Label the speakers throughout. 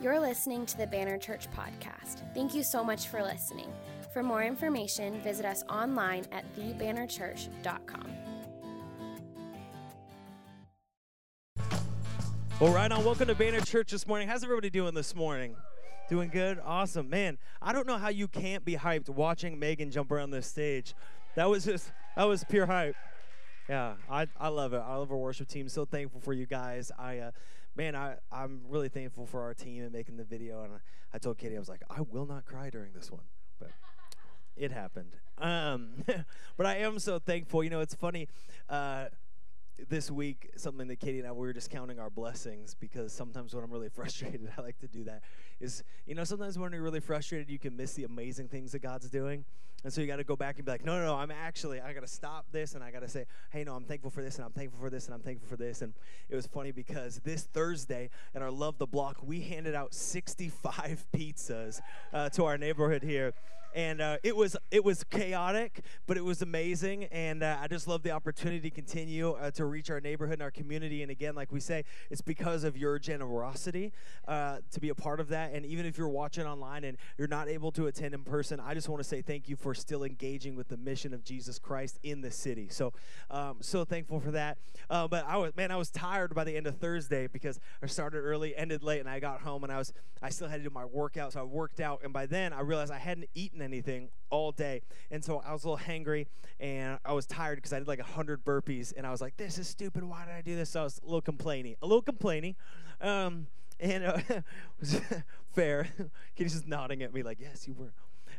Speaker 1: You're listening to the Banner Church podcast. Thank you so much for listening. For more information, visit us online at thebannerchurch.com.
Speaker 2: Well, right on. Welcome to Banner Church this morning. How's everybody doing this morning? Doing good? Awesome. Man, I don't know how you can't be hyped watching Megan jump around this stage. That was just, that was pure hype. Yeah, I, I love it. I love our worship team. So thankful for you guys. I, uh, man, I, I'm really thankful for our team and making the video. And I told Katie, I was like, I will not cry during this one. But it happened. Um, but I am so thankful. You know, it's funny. Uh, this week, something that Katie and I we were just counting our blessings because sometimes when I'm really frustrated, I like to do that. Is you know sometimes when you're really frustrated, you can miss the amazing things that God's doing, and so you got to go back and be like, no, no, no, I'm actually I got to stop this, and I got to say, hey, no, I'm thankful for this, and I'm thankful for this, and I'm thankful for this, and it was funny because this Thursday at our Love the Block, we handed out 65 pizzas uh, to our neighborhood here and uh, it was it was chaotic, but it was amazing, and uh, I just love the opportunity to continue uh, to reach our neighborhood and our community. And again, like we say, it's because of your generosity uh, to be a part of that. And even if you're watching online and you're not able to attend in person, I just want to say thank you for still engaging with the mission of Jesus Christ in the city. So, um, so thankful for that. Uh, but I was man, I was tired by the end of Thursday because I started early, ended late, and I got home and I was I still had to do my workout, so I worked out, and by then I realized I hadn't eaten anything all day. And so I was a little hangry and I was tired because I did like 100 burpees and I was like, this is stupid. Why did I do this? So I was a little complaining, a little complaining. Um, and uh, was fair. Kitty's just nodding at me like, yes, you were.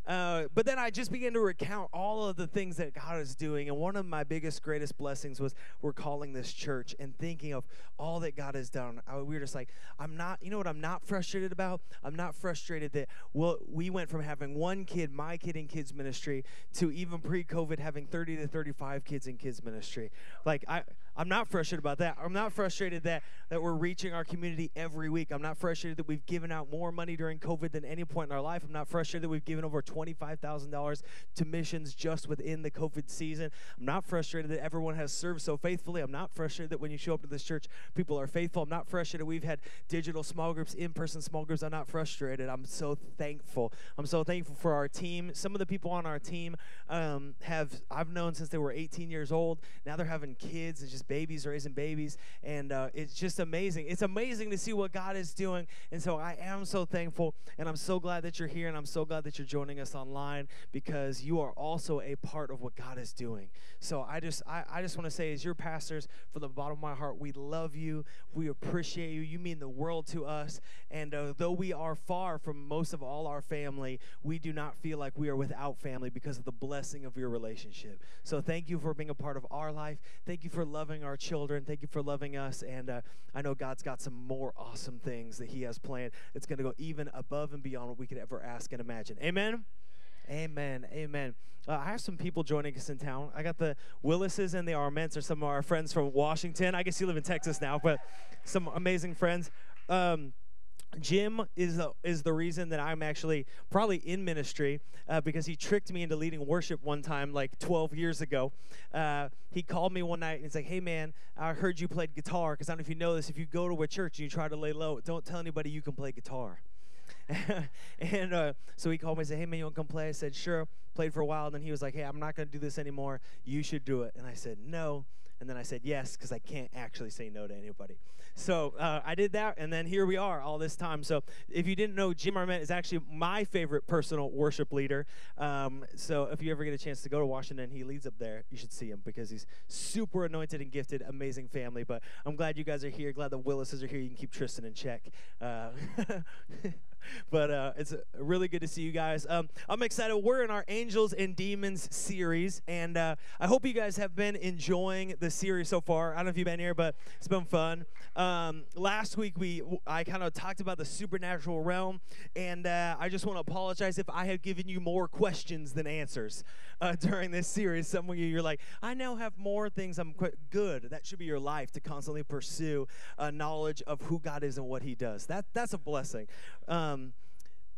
Speaker 2: Uh, but then I just began to recount all of the things that God is doing. And one of my biggest, greatest blessings was we're calling this church and thinking of all that God has done. I, we were just like, I'm not, you know what I'm not frustrated about? I'm not frustrated that well, we went from having one kid, my kid in kids ministry, to even pre COVID having 30 to 35 kids in kids ministry. Like, I, I'm not frustrated about that. I'm not frustrated that, that we're reaching our community every week. I'm not frustrated that we've given out more money during COVID than any point in our life. I'm not frustrated that we've given over $25,000 to missions just within the COVID season. I'm not frustrated that everyone has served so faithfully. I'm not frustrated that when you show up to this church, people are faithful. I'm not frustrated we've had digital small groups, in person small groups. I'm not frustrated. I'm so thankful. I'm so thankful for our team. Some of the people on our team um, have, I've known since they were 18 years old. Now they're having kids and just babies raising babies, and uh, it's just amazing. It's amazing to see what God is doing, and so I am so thankful, and I'm so glad that you're here, and I'm so glad that you're joining us online because you are also a part of what God is doing. So I just I, I just want to say, as your pastors, from the bottom of my heart, we love you, we appreciate you. You mean the world to us, and uh, though we are far from most of all our family, we do not feel like we are without family because of the blessing of your relationship. So thank you for being a part of our life. Thank you for loving our children. Thank you for loving us. And uh, I know God's got some more awesome things that He has planned. It's going to go even above and beyond what we could ever ask and imagine. Amen. Amen. Amen. Uh, I have some people joining us in town. I got the Willises and the Arments are some of our friends from Washington. I guess you live in Texas now, but some amazing friends. Um, Jim is the, is the reason that I'm actually probably in ministry uh, because he tricked me into leading worship one time, like 12 years ago. Uh, he called me one night and he's like, "Hey man, I heard you played guitar. Because I don't know if you know this. If you go to a church and you try to lay low, don't tell anybody you can play guitar." and uh, so he called me and said, Hey, man, you want to come play? I said, Sure. Played for a while. And then he was like, Hey, I'm not going to do this anymore. You should do it. And I said, No. And then I said yes because I can't actually say no to anybody. So uh, I did that, and then here we are all this time. So if you didn't know, Jim Arment is actually my favorite personal worship leader. Um, so if you ever get a chance to go to Washington, he leads up there. You should see him because he's super anointed and gifted, amazing family. But I'm glad you guys are here. Glad the Willises are here. You can keep Tristan in check. Uh, but uh, it's really good to see you guys. Um, I'm excited. We're in our Angels and Demons series, and uh, I hope you guys have been enjoying the series so far. I don't know if you've been here, but it's been fun. Um, last week we I kind of talked about the supernatural realm, and uh, I just want to apologize if I have given you more questions than answers uh, during this series. Some of you you're like, I now have more things. I'm good. That should be your life to constantly pursue uh, knowledge of who God is and what He does. That that's a blessing. Um,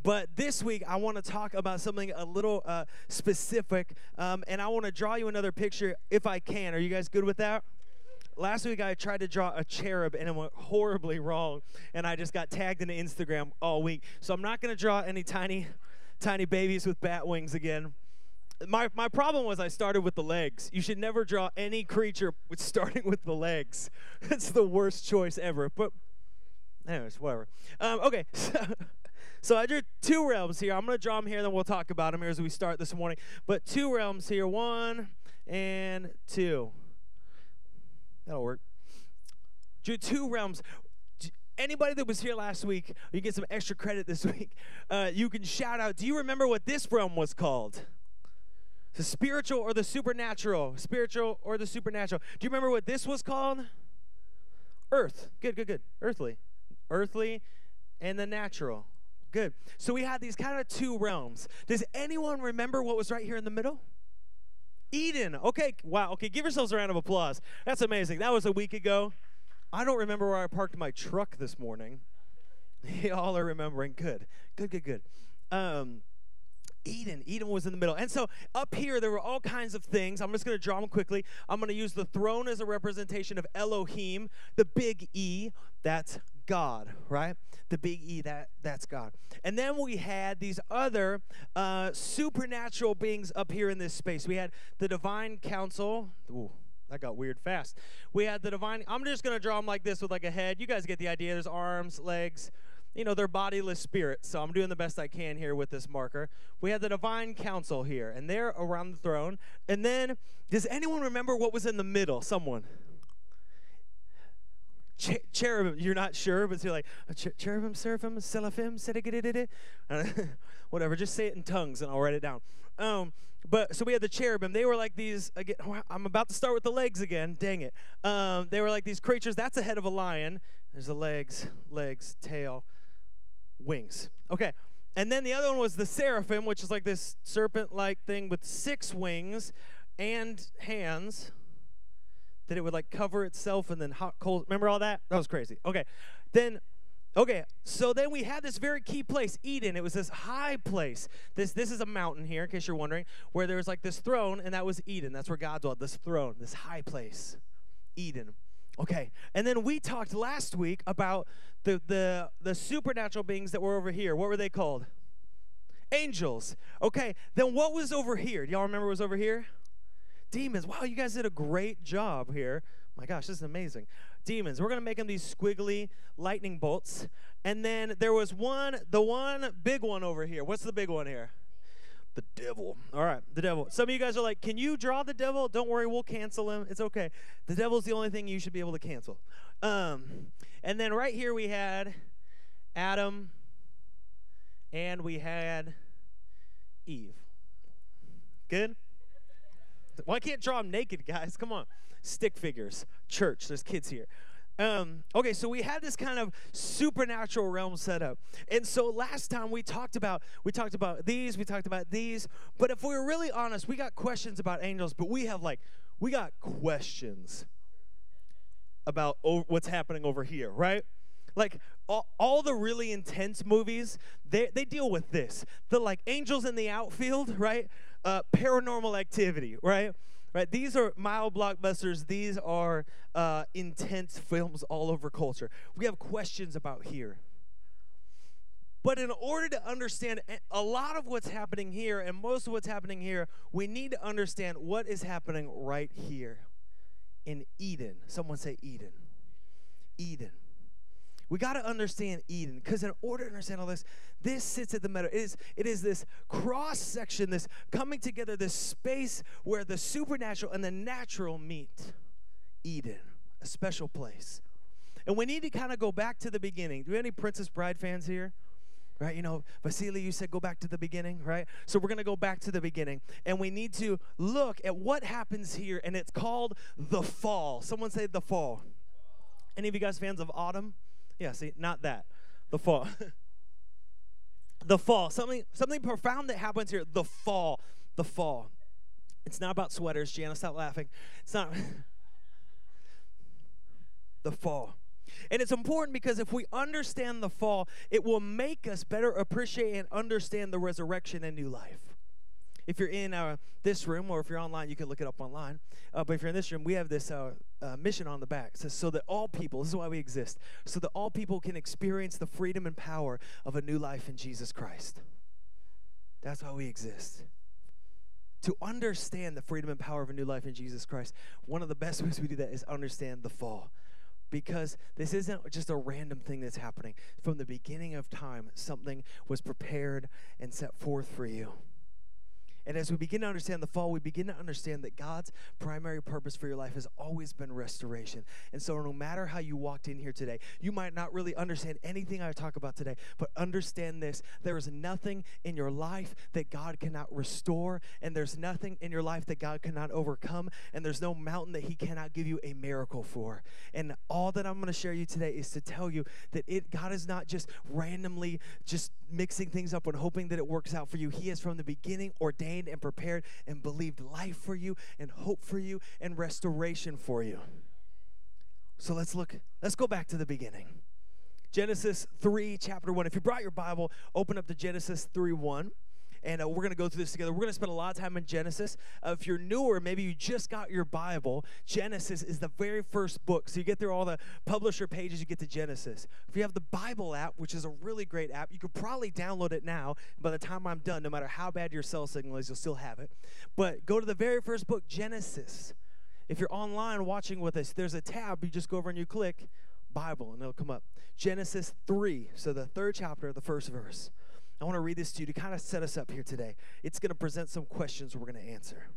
Speaker 2: but this week, I want to talk about something a little uh, specific, um, and I want to draw you another picture if I can. Are you guys good with that? last week I tried to draw a cherub and it went horribly wrong, and I just got tagged into Instagram all week. So I'm not going to draw any tiny, tiny babies with bat wings again. My, my problem was I started with the legs. You should never draw any creature with starting with the legs. That's the worst choice ever. But, anyways, whatever. Um, okay, so, so I drew two realms here. I'm going to draw them here, and then we'll talk about them here as we start this morning. But two realms here one and two. That'll work. Drew two realms. Anybody that was here last week, you get some extra credit this week. Uh, you can shout out. Do you remember what this realm was called? The spiritual or the supernatural? Spiritual or the supernatural? Do you remember what this was called? Earth. Good, good, good. Earthly. Earthly and the natural. Good. So we had these kind of two realms. Does anyone remember what was right here in the middle? Eden. Okay, wow. Okay, give yourselves a round of applause. That's amazing. That was a week ago. I don't remember where I parked my truck this morning. Y'all are remembering. Good, good, good, good. Um, Eden. Eden was in the middle. And so up here, there were all kinds of things. I'm just going to draw them quickly. I'm going to use the throne as a representation of Elohim, the big E. That's God, right? The big E, that, that's God. And then we had these other uh, supernatural beings up here in this space. We had the divine council. Ooh, that got weird fast. We had the divine, I'm just going to draw them like this with like a head. You guys get the idea. There's arms, legs. You know, they're bodiless spirits, so I'm doing the best I can here with this marker. We had the divine council here, and they're around the throne. And then, does anyone remember what was in the middle? Someone ch- cherubim. You're not sure, but you're like ch- cherubim, seraphim, seraphim, whatever. Just say it in tongues, and I'll write it down. Um, but so we had the cherubim. They were like these. Again, I'm about to start with the legs again. Dang it. Um, they were like these creatures. That's the head of a lion. There's the legs, legs, tail, wings. Okay. And then the other one was the seraphim, which is like this serpent-like thing with six wings and hands that it would like cover itself and then hot cold. Remember all that? That was crazy. Okay. Then Okay, so then we had this very key place, Eden. It was this high place. This this is a mountain here, in case you're wondering, where there was like this throne, and that was Eden. That's where God dwelt. This throne, this high place, Eden. Okay, and then we talked last week about the the the supernatural beings that were over here. What were they called? Angels. Okay, then what was over here? Do y'all remember what was over here? Demons. Wow, you guys did a great job here. My gosh, this is amazing. Demons. We're going to make them these squiggly lightning bolts. And then there was one, the one big one over here. What's the big one here? The devil. All right, the devil. Some of you guys are like, can you draw the devil? Don't worry, we'll cancel him. It's okay. The devil's the only thing you should be able to cancel. Um, and then right here we had Adam and we had Eve. Good? Why can't draw them naked, guys? Come on. Stick figures. Church. There's kids here. Um, okay, so we had this kind of supernatural realm set up. And so last time we talked about we talked about these, we talked about these, but if we are really honest, we got questions about angels, but we have like we got questions about what's happening over here, right? Like all, all the really intense movies, they, they deal with this. The like angels in the outfield, right? Uh, paranormal activity, right? Right? These are mild blockbusters. These are uh, intense films all over culture. We have questions about here. But in order to understand a lot of what's happening here and most of what's happening here, we need to understand what is happening right here in Eden. Someone say Eden. Eden. We got to understand Eden because in order to understand all this, this sits at the middle. It is, it is this cross section, this coming together, this space where the supernatural and the natural meet. Eden, a special place. And we need to kind of go back to the beginning. Do we have any Princess Bride fans here? Right, you know, Vizzini, you said go back to the beginning, right? So we're gonna go back to the beginning and we need to look at what happens here, and it's called the fall. Someone say the fall. Any of you guys fans of autumn? Yeah, see, not that. The fall. the fall. Something something profound that happens here. The fall. The fall. It's not about sweaters, Gianna. Stop laughing. It's not. the fall. And it's important because if we understand the fall, it will make us better appreciate and understand the resurrection and new life. If you're in uh, this room or if you're online, you can look it up online. Uh, but if you're in this room, we have this uh, uh, mission on the back. It says, so that all people, this is why we exist, so that all people can experience the freedom and power of a new life in Jesus Christ. That's why we exist. To understand the freedom and power of a new life in Jesus Christ, one of the best ways we do that is understand the fall because this isn't just a random thing that's happening. From the beginning of time, something was prepared and set forth for you. And as we begin to understand the fall, we begin to understand that God's primary purpose for your life has always been restoration. And so, no matter how you walked in here today, you might not really understand anything I talk about today, but understand this there is nothing in your life that God cannot restore, and there's nothing in your life that God cannot overcome, and there's no mountain that He cannot give you a miracle for. And all that I'm going to share you today is to tell you that it God is not just randomly just mixing things up and hoping that it works out for you. He has from the beginning ordained and prepared and believed life for you and hope for you and restoration for you. So let's look, let's go back to the beginning. Genesis 3, chapter 1. If you brought your Bible, open up to Genesis 3 1 and uh, we're going to go through this together. We're going to spend a lot of time in Genesis. Uh, if you're newer, maybe you just got your Bible, Genesis is the very first book. So you get through all the publisher pages, you get to Genesis. If you have the Bible app, which is a really great app, you could probably download it now. By the time I'm done, no matter how bad your cell signal is, you'll still have it. But go to the very first book, Genesis. If you're online watching with us, there's a tab. You just go over and you click Bible, and it'll come up. Genesis 3, so the third chapter, the first verse. I want to read this to you to kind of set us up here today. It's going to present some questions we're going to answer.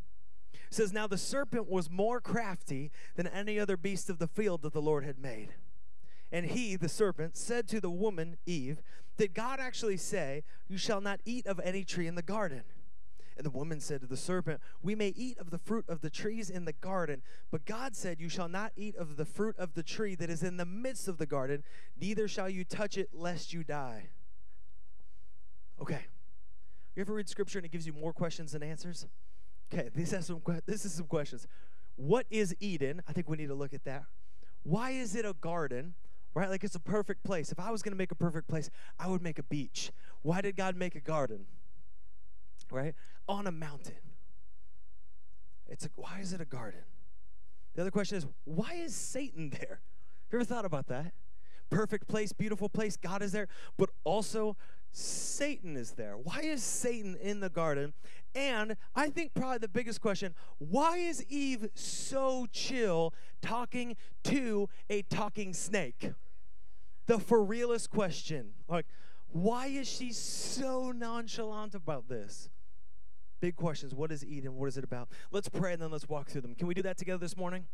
Speaker 2: It says, Now the serpent was more crafty than any other beast of the field that the Lord had made. And he, the serpent, said to the woman, Eve, Did God actually say, You shall not eat of any tree in the garden? And the woman said to the serpent, We may eat of the fruit of the trees in the garden, but God said, You shall not eat of the fruit of the tree that is in the midst of the garden, neither shall you touch it, lest you die. Okay. You ever read scripture and it gives you more questions than answers? Okay, this has some this is some questions. What is Eden? I think we need to look at that. Why is it a garden? Right? Like it's a perfect place. If I was going to make a perfect place, I would make a beach. Why did God make a garden? Right? On a mountain. It's a, why is it a garden? The other question is, why is Satan there? You ever thought about that? Perfect place, beautiful place, God is there, but also Satan is there. Why is Satan in the garden? And I think probably the biggest question why is Eve so chill talking to a talking snake? The for realist question. Like, why is she so nonchalant about this? Big questions. What is Eden? What is it about? Let's pray and then let's walk through them. Can we do that together this morning?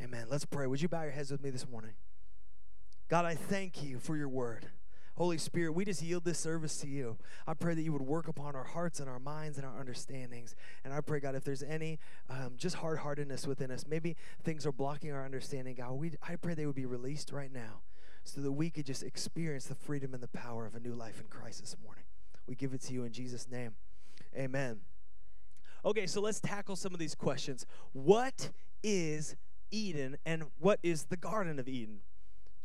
Speaker 2: Amen. Let's pray. Would you bow your heads with me this morning? God, I thank you for your word. Holy Spirit, we just yield this service to you. I pray that you would work upon our hearts and our minds and our understandings. And I pray, God, if there's any um, just hard heartedness within us, maybe things are blocking our understanding, God, we, I pray they would be released right now so that we could just experience the freedom and the power of a new life in Christ this morning. We give it to you in Jesus' name. Amen. Okay, so let's tackle some of these questions. What is Eden and what is the Garden of Eden?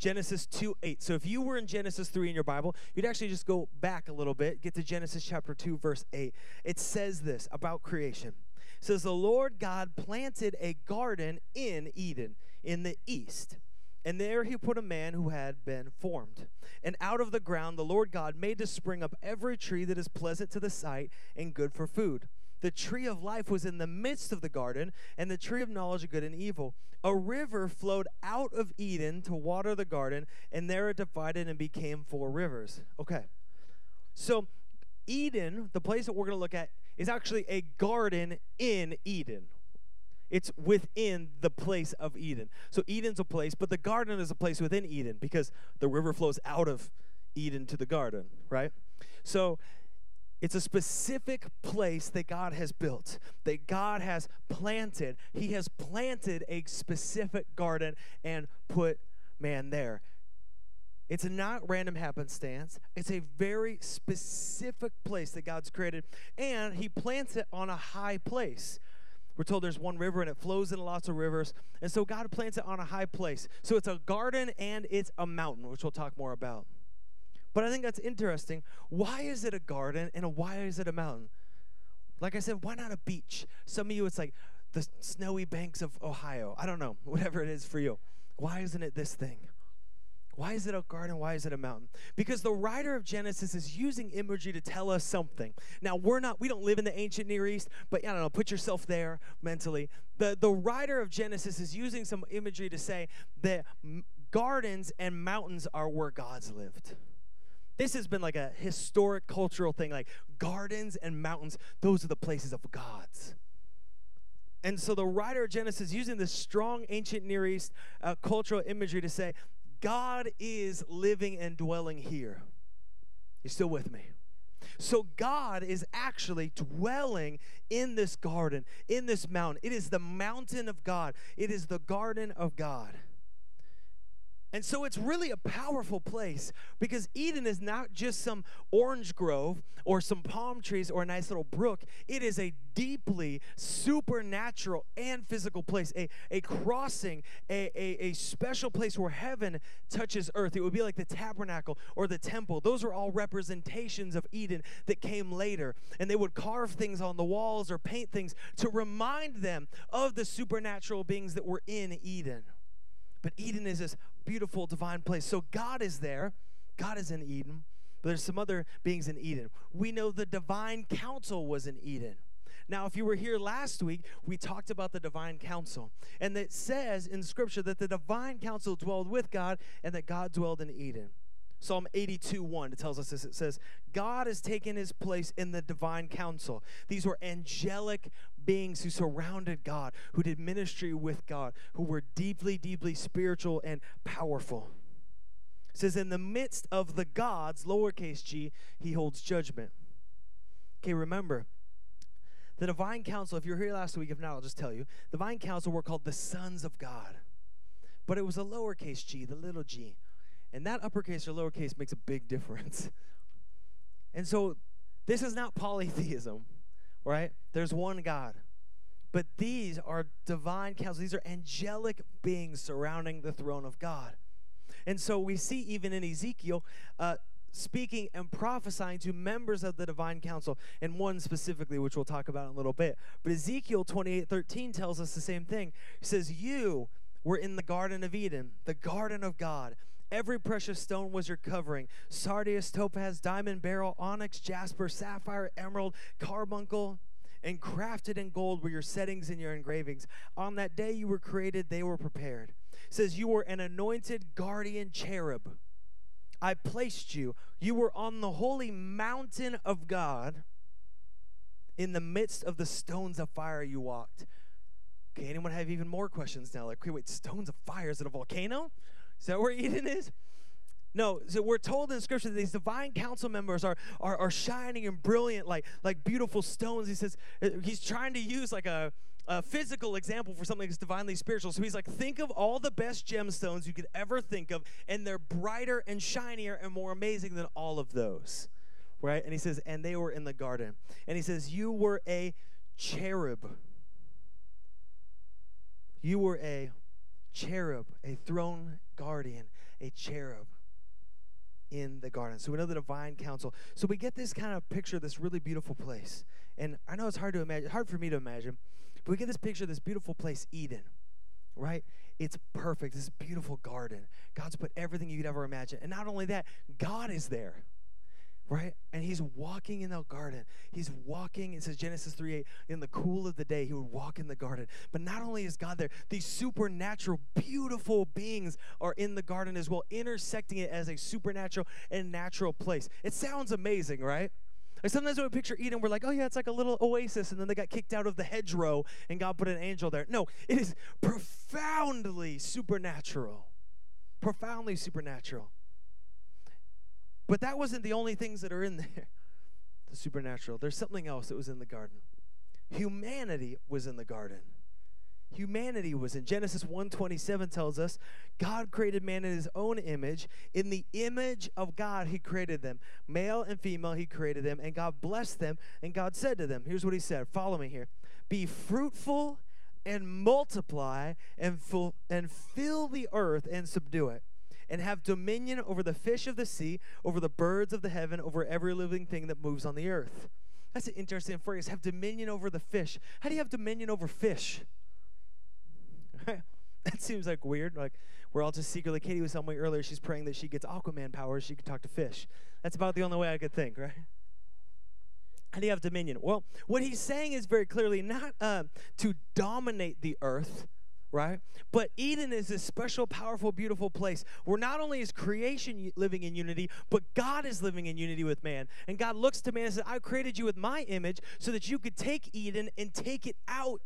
Speaker 2: Genesis 2 8. So if you were in Genesis 3 in your Bible, you'd actually just go back a little bit, get to Genesis chapter 2, verse 8. It says this about creation. It says, The Lord God planted a garden in Eden in the east. And there he put a man who had been formed. And out of the ground the Lord God made to spring up every tree that is pleasant to the sight and good for food. The tree of life was in the midst of the garden, and the tree of knowledge of good and evil. A river flowed out of Eden to water the garden, and there it divided and became four rivers. Okay. So, Eden, the place that we're going to look at, is actually a garden in Eden. It's within the place of Eden. So, Eden's a place, but the garden is a place within Eden because the river flows out of Eden to the garden, right? So, it's a specific place that God has built, that God has planted. He has planted a specific garden and put man there. It's not random happenstance. It's a very specific place that God's created, and He plants it on a high place. We're told there's one river and it flows into lots of rivers. And so God plants it on a high place. So it's a garden and it's a mountain, which we'll talk more about. But I think that's interesting. Why is it a garden and why is it a mountain? Like I said, why not a beach? Some of you, it's like the snowy banks of Ohio. I don't know, whatever it is for you. Why isn't it this thing? Why is it a garden? Why is it a mountain? Because the writer of Genesis is using imagery to tell us something. Now, we're not, we don't live in the ancient Near East, but I don't know, put yourself there mentally. The, the writer of Genesis is using some imagery to say that gardens and mountains are where God's lived. This has been like a historic cultural thing, like gardens and mountains, those are the places of God's. And so the writer of Genesis using this strong ancient Near East uh, cultural imagery to say God is living and dwelling here. You still with me? So God is actually dwelling in this garden, in this mountain. It is the mountain of God. It is the garden of God. And so it's really a powerful place because Eden is not just some orange grove or some palm trees or a nice little brook. It is a deeply supernatural and physical place, a, a crossing, a, a, a special place where heaven touches earth. It would be like the tabernacle or the temple. Those are all representations of Eden that came later. And they would carve things on the walls or paint things to remind them of the supernatural beings that were in Eden. But Eden is this beautiful divine place. So God is there. God is in Eden. But there's some other beings in Eden. We know the divine council was in Eden. Now, if you were here last week, we talked about the divine council. And it says in Scripture that the divine council dwelled with God and that God dwelled in Eden. Psalm 82 1, it tells us this. It says, God has taken his place in the divine council. These were angelic beings who surrounded God, who did ministry with God, who were deeply, deeply spiritual and powerful. It says, in the midst of the gods, lowercase g, he holds judgment. Okay, remember, the divine council, if you were here last week, if not, I'll just tell you, the divine council were called the sons of God. But it was a lowercase g, the little g. And that uppercase or lowercase makes a big difference. And so this is not polytheism, right? There's one God. But these are divine councils. These are angelic beings surrounding the throne of God. And so we see even in Ezekiel, uh, speaking and prophesying to members of the divine council, and one specifically, which we'll talk about in a little bit. But Ezekiel 28 13 tells us the same thing. He says, You were in the Garden of Eden, the garden of God. Every precious stone was your covering sardius, topaz, diamond, beryl, onyx, jasper, sapphire, emerald, carbuncle, and crafted in gold were your settings and your engravings. On that day you were created, they were prepared. It says, You were an anointed guardian cherub. I placed you. You were on the holy mountain of God. In the midst of the stones of fire, you walked. Okay, anyone have even more questions now? Like, okay, wait, stones of fire, is it a volcano? Is that where Eden is? No, so we're told in scripture that these divine council members are, are, are shining and brilliant like, like beautiful stones. He says uh, he's trying to use like a, a physical example for something that's divinely spiritual. So he's like, think of all the best gemstones you could ever think of, and they're brighter and shinier and more amazing than all of those. Right? And he says, and they were in the garden. And he says, you were a cherub. You were a cherub, a throne guardian, a cherub in the garden. So we know the divine council. So we get this kind of picture, this really beautiful place. And I know it's hard to imagine, hard for me to imagine, but we get this picture, this beautiful place, Eden, right? It's perfect. This beautiful garden. God's put everything you could ever imagine. And not only that, God is there right? And he's walking in the garden. He's walking, it says Genesis 3 8, in the cool of the day, he would walk in the garden. But not only is God there, these supernatural, beautiful beings are in the garden as well, intersecting it as a supernatural and natural place. It sounds amazing, right? Like sometimes when we picture Eden, we're like, oh yeah, it's like a little oasis, and then they got kicked out of the hedgerow, and God put an angel there. No, it is profoundly supernatural. Profoundly supernatural. But that wasn't the only things that are in there. The supernatural. There's something else that was in the garden. Humanity was in the garden. Humanity was in Genesis 1:27 tells us God created man in his own image. In the image of God he created them. Male and female he created them and God blessed them and God said to them, here's what he said. Follow me here. Be fruitful and multiply and, full, and fill the earth and subdue it and have dominion over the fish of the sea, over the birds of the heaven, over every living thing that moves on the earth. That's an interesting phrase. Have dominion over the fish. How do you have dominion over fish? that seems like weird. Like we're all just secretly. Katie was telling me earlier she's praying that she gets Aquaman powers. She can talk to fish. That's about the only way I could think, right? How do you have dominion? Well, what he's saying is very clearly not uh, to dominate the earth, right? But Eden is this special, powerful, beautiful place where not only is creation living in unity, but God is living in unity with man. And God looks to man and says, I created you with my image so that you could take Eden and take it out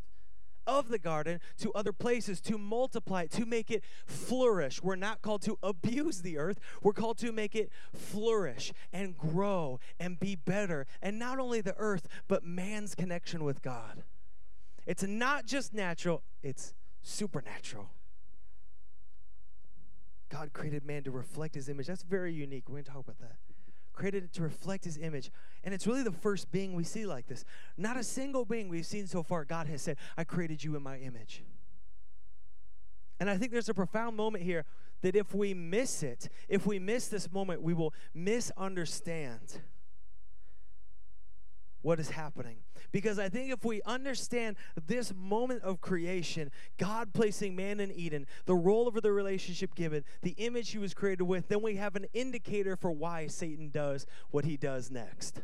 Speaker 2: of the garden to other places to multiply it, to make it flourish. We're not called to abuse the earth, we're called to make it flourish and grow and be better. And not only the earth, but man's connection with God. It's not just natural, it's supernatural. God created man to reflect his image. That's very unique. We're going to talk about that created it to reflect his image. And it's really the first being we see like this. Not a single being we've seen so far, God has said, I created you in my image. And I think there's a profound moment here that if we miss it, if we miss this moment, we will misunderstand what is happening. Because I think if we understand this moment of creation, God placing man in Eden, the role of the relationship given, the image he was created with, then we have an indicator for why Satan does what he does next.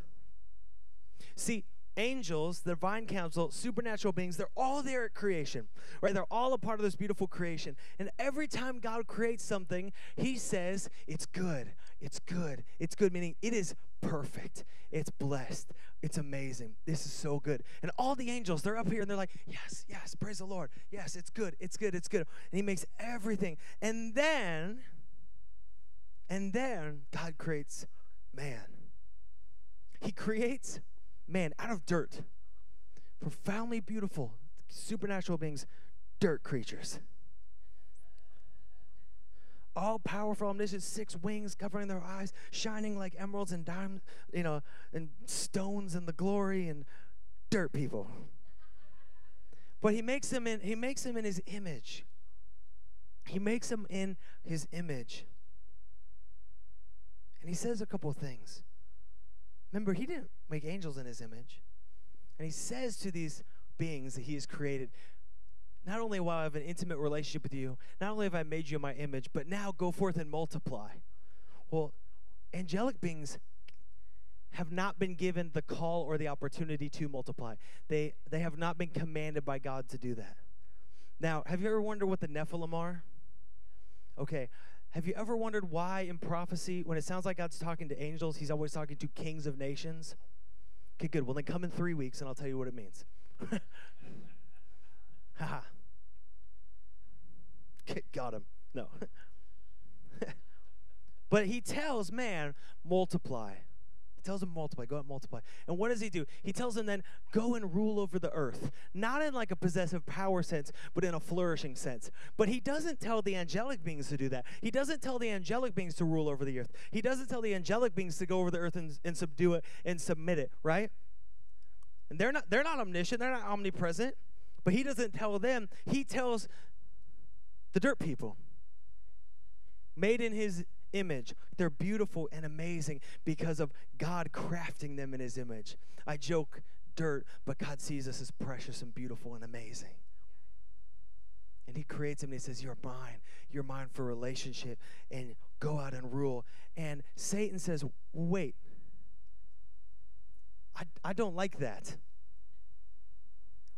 Speaker 2: See, angels, the divine council, supernatural beings, they're all there at creation, right? They're all a part of this beautiful creation. And every time God creates something, he says, it's good, it's good, it's good, meaning it is perfect, it's blessed, it's amazing, this is so good. And all the angels, they're up here and they're like, yes, yes, praise the Lord, yes, it's good, it's good, it's good. And he makes everything. And then, and then God creates man. He creates man out of dirt. Profoundly beautiful, supernatural beings, dirt creatures. All powerful, um, omniscient, six wings covering their eyes, shining like emeralds and diamonds, you know, and stones and the glory and dirt people. But he makes them in he makes them in his image. He makes them in his image. And he says a couple of things. Remember, he didn't make angels in his image. And he says to these beings that he has created, not only will I have an intimate relationship with you, not only have I made you in my image, but now go forth and multiply. Well, angelic beings have not been given the call or the opportunity to multiply. They they have not been commanded by God to do that. Now, have you ever wondered what the Nephilim are? Okay, have you ever wondered why in prophecy, when it sounds like God's talking to angels, he's always talking to kings of nations? Okay, good. Well, then come in three weeks and I'll tell you what it means. Haha. Got him. No. but he tells man, multiply He tells him multiply, go and multiply. And what does he do? He tells him then, go and rule over the earth. Not in like a possessive power sense, but in a flourishing sense. But he doesn't tell the angelic beings to do that. He doesn't tell the angelic beings to rule over the earth. He doesn't tell the angelic beings to go over the earth and, and subdue it and submit it, right? And they're not they're not omniscient, they're not omnipresent. But he doesn't tell them, he tells the dirt people. Made in his image. They're beautiful and amazing because of God crafting them in his image. I joke dirt, but God sees us as precious and beautiful and amazing. And he creates them and he says, You're mine. You're mine for relationship. And go out and rule. And Satan says, Wait, I, I don't like that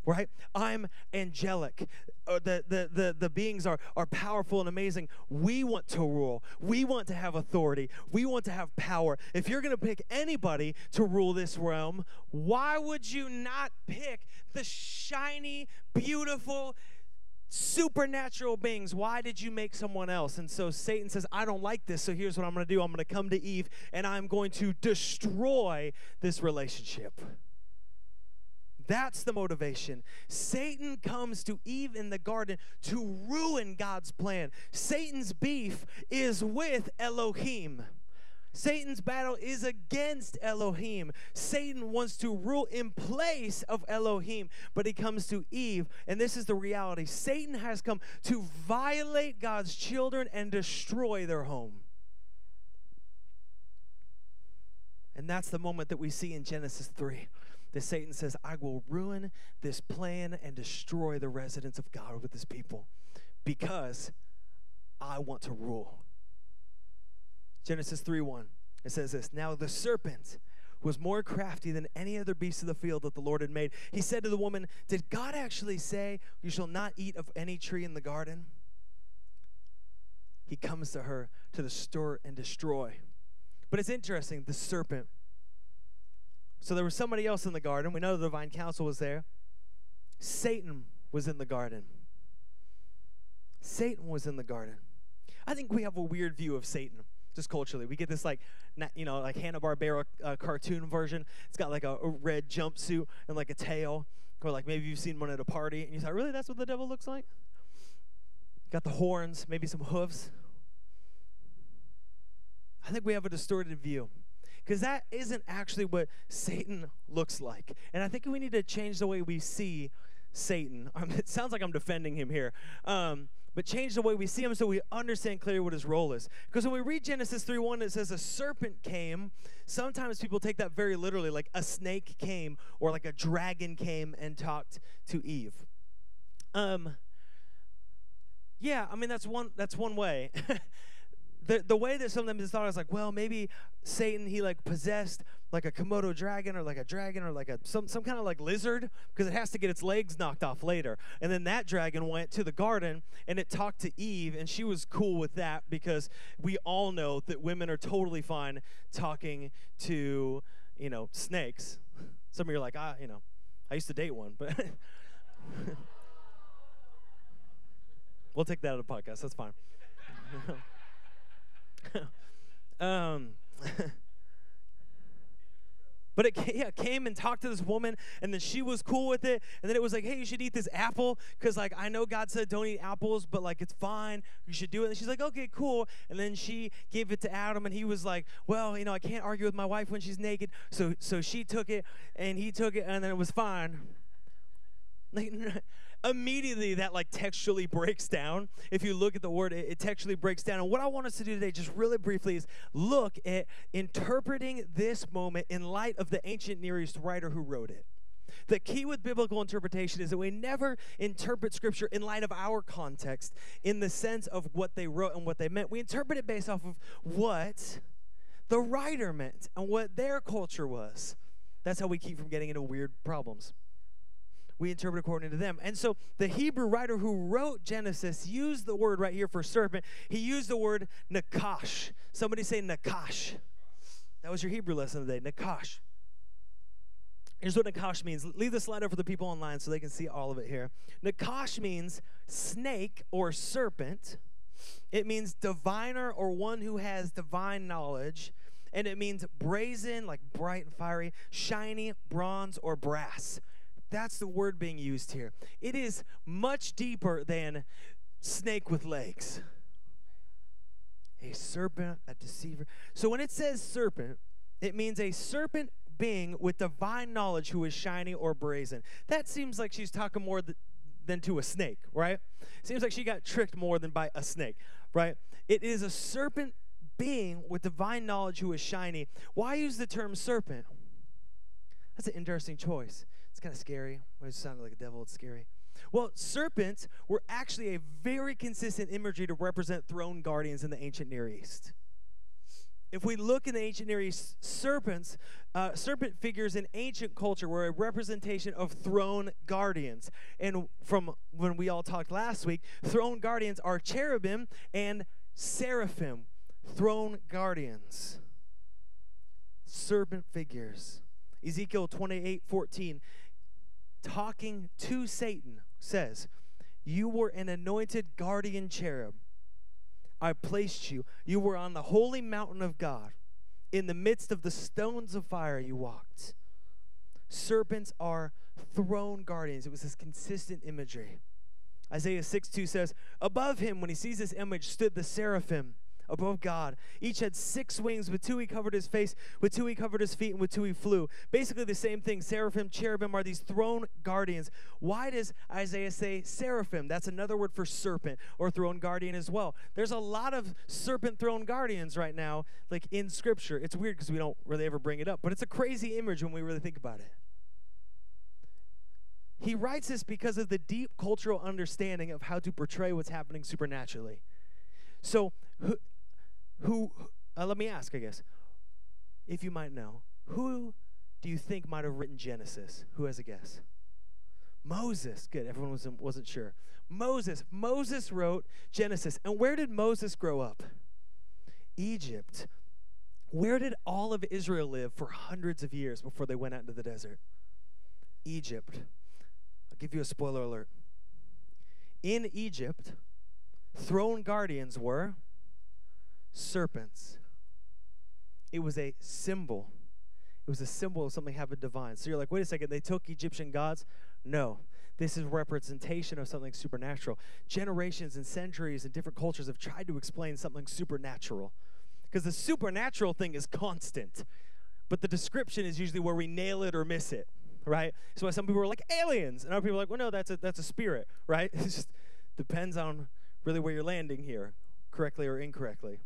Speaker 2: right? I'm angelic. Uh, the, the, the, the beings are, are powerful and amazing. We want to rule. We want to have authority. We want to have power. If you're going to pick anybody to rule this realm, why would you not pick the shiny, beautiful, supernatural beings. Why did you make someone else? And so Satan says, I don't like this. So here's what I'm going to do I'm going to come to Eve and I'm going to destroy this relationship. That's the motivation. Satan comes to Eve in the garden to ruin God's plan. Satan's beef is with Elohim. Satan's battle is against Elohim. Satan wants to rule in place of Elohim, but he comes to Eve, and this is the reality Satan has come to violate God's children and destroy their home. And that's the moment that we see in Genesis 3 that Satan says, I will ruin this plan and destroy the residence of God with his people because I want to rule. Genesis 3 1. It says this Now the serpent was more crafty than any other beast of the field that the Lord had made. He said to the woman, Did God actually say, You shall not eat of any tree in the garden? He comes to her to destroy and destroy. But it's interesting, the serpent. So there was somebody else in the garden. We know the divine council was there. Satan was in the garden. Satan was in the garden. I think we have a weird view of Satan just culturally. We get this like, you know, like Hanna Barbera uh, cartoon version. It's got like a, a, red jumpsuit and like a tail, or like maybe you've seen one at a party and you thought, really, that's what the devil looks like? Got the horns, maybe some hooves. I think we have a distorted view because that isn't actually what Satan looks like. And I think we need to change the way we see Satan. it sounds like I'm defending him here. Um, but change the way we see him so we understand clearly what his role is. Because when we read Genesis 3 1, it says a serpent came. Sometimes people take that very literally, like a snake came or like a dragon came and talked to Eve. Um, yeah, I mean that's one that's one way. the, the way that some sometimes it's thought is like, well, maybe Satan, he like possessed like a Komodo dragon or like a dragon or like a some, some kind of like lizard because it has to get its legs knocked off later. And then that dragon went to the garden and it talked to Eve and she was cool with that because we all know that women are totally fine talking to, you know, snakes. Some of you are like, ah, you know, I used to date one, but we'll take that out of podcast. That's fine. um, but it yeah, came and talked to this woman, and then she was cool with it. And then it was like, hey, you should eat this apple, because like I know God said don't eat apples, but like it's fine. You should do it. And she's like, okay, cool. And then she gave it to Adam, and he was like, well, you know, I can't argue with my wife when she's naked. So so she took it, and he took it, and then it was fine. Like, immediately that like textually breaks down. If you look at the word, it, it textually breaks down. And what I want us to do today, just really briefly, is look at interpreting this moment in light of the ancient Near East writer who wrote it. The key with biblical interpretation is that we never interpret scripture in light of our context in the sense of what they wrote and what they meant. We interpret it based off of what the writer meant and what their culture was. That's how we keep from getting into weird problems we interpret according to them. And so the Hebrew writer who wrote Genesis used the word right here for serpent. He used the word nakash. Somebody say nakash. That was your Hebrew lesson today, nakash. Here's what nakash means. Leave the slide up for the people online so they can see all of it here. Nakash means snake or serpent. It means diviner or one who has divine knowledge. And it means brazen, like bright and fiery, shiny, bronze, or brass. That's the word being used here. It is much deeper than snake with legs. A serpent, a deceiver. So when it says serpent, it means a serpent being with divine knowledge who is shiny or brazen. That seems like she's talking more th- than to a snake, right? Seems like she got tricked more than by a snake, right? It is a serpent being with divine knowledge who is shiny. Why use the term serpent? That's an interesting choice. It's kind of scary. It sounded like a devil. It's scary. Well, serpents were actually a very consistent imagery to represent throne guardians in the ancient Near East. If we look in the ancient Near East, serpents, uh, serpent figures in ancient culture were a representation of throne guardians. And from when we all talked last week, throne guardians are cherubim and seraphim, throne guardians. Serpent figures. Ezekiel 28 14 talking to Satan, says, You were an anointed guardian cherub. I placed you. You were on the holy mountain of God. In the midst of the stones of fire, you walked. Serpents are throne guardians. It was this consistent imagery. Isaiah 6 2 says, Above him, when he sees this image, stood the seraphim. Above God. Each had six wings. With two he covered his face, with two he covered his feet, and with two he flew. Basically, the same thing. Seraphim, cherubim are these throne guardians. Why does Isaiah say seraphim? That's another word for serpent or throne guardian as well. There's a lot of serpent throne guardians right now, like in Scripture. It's weird because we don't really ever bring it up, but it's a crazy image when we really think about it. He writes this because of the deep cultural understanding of how to portray what's happening supernaturally. So, who, uh, let me ask, I guess, if you might know, who do you think might have written Genesis? Who has a guess? Moses. Good. Everyone was, wasn't sure. Moses. Moses wrote Genesis. And where did Moses grow up? Egypt. Where did all of Israel live for hundreds of years before they went out into the desert? Egypt. I'll give you a spoiler alert. In Egypt, throne guardians were serpents. It was a symbol. It was a symbol of something happened divine. So you're like, wait a second, they took Egyptian gods? No. This is representation of something supernatural. Generations and centuries and different cultures have tried to explain something supernatural. Because the supernatural thing is constant. But the description is usually where we nail it or miss it, right? So some people are like aliens, and other people are like, well, no, that's a that's a spirit, right? It just depends on really where you're landing here, correctly or incorrectly.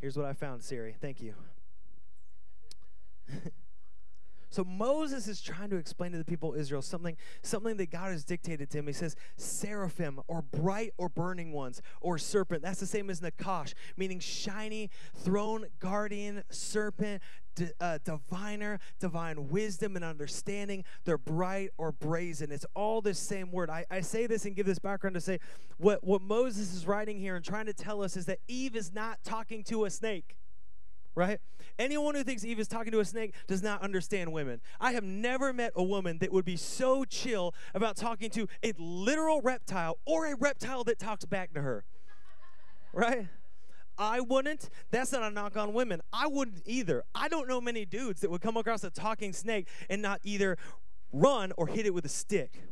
Speaker 2: Here's what I found, Siri. Thank you. so Moses is trying to explain to the people of Israel something, something that God has dictated to him. He says, seraphim, or bright or burning ones, or serpent. That's the same as Nakash, meaning shiny, throne guardian serpent, d- uh, diviner, divine wisdom and understanding. They're bright or brazen. It's all the same word. I, I say this and give this background to say what, what Moses is writing here and trying to tell us is that Eve is not talking to a snake right? Anyone who thinks Eve is talking to a snake does not understand women. I have never met a woman that would be so chill about talking to a literal reptile or a reptile that talks back to her, right? I wouldn't. That's not a knock on women. I wouldn't either. I don't know many dudes that would come across a talking snake and not either run or hit it with a stick.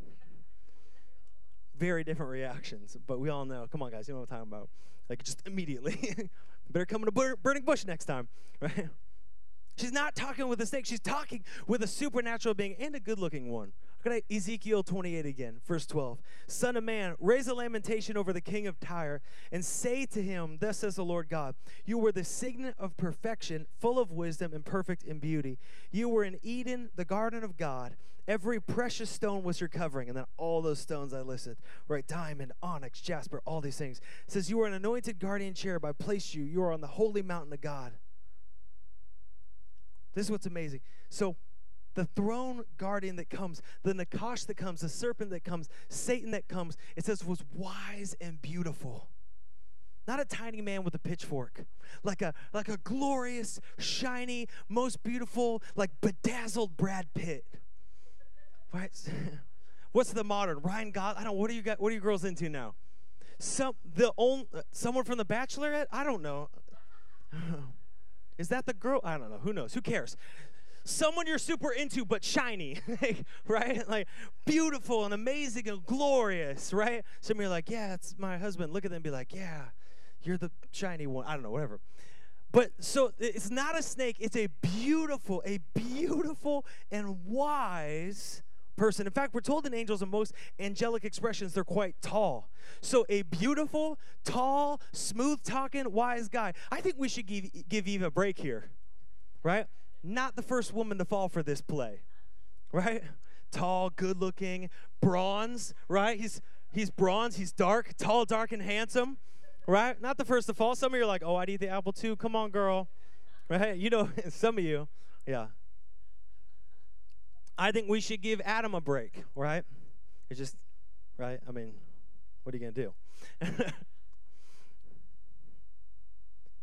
Speaker 2: Very different reactions, but we all know. Come on, guys, you know what I'm talking about. Like, just immediately. Better come to a burning bush next time, right? She's not talking with a snake. She's talking with a supernatural being and a good looking one. Ezekiel 28 again, verse 12. Son of man, raise a lamentation over the king of Tyre and say to him, Thus says the Lord God, You were the signet of perfection, full of wisdom and perfect in beauty. You were in Eden, the garden of God. Every precious stone was your covering. And then all those stones I listed, right? Diamond, onyx, jasper, all these things. It says, You are an anointed guardian cherub. I placed you. You are on the holy mountain of God. This is what's amazing. So, the throne guardian that comes, the Nakash that comes, the serpent that comes, Satan that comes, it says was wise and beautiful. Not a tiny man with a pitchfork, like a like a glorious, shiny, most beautiful, like bedazzled Brad Pitt. Right? What's the modern Ryan God? I don't. What are you got? What are you girls into now? Some the only someone from the Bachelorette. I don't know. Is that the girl? I don't know. Who knows? Who cares? Someone you're super into but shiny, like, right? Like beautiful and amazing and glorious, right? Some of you are like, yeah, it's my husband. Look at them be like, yeah, you're the shiny one. I don't know, whatever. But so it's not a snake, it's a beautiful, a beautiful and wise person. In fact, we're told in angels and most angelic expressions they're quite tall. So a beautiful, tall, smooth talking, wise guy. I think we should give give Eve a break here. Right? Not the first woman to fall for this play, right? Tall, good looking, bronze, right? He's he's bronze, he's dark, tall, dark, and handsome, right? Not the first to fall. Some of you are like, oh, I'd eat the apple too. Come on, girl, right? You know, some of you, yeah. I think we should give Adam a break, right? It's just, right? I mean, what are you gonna do?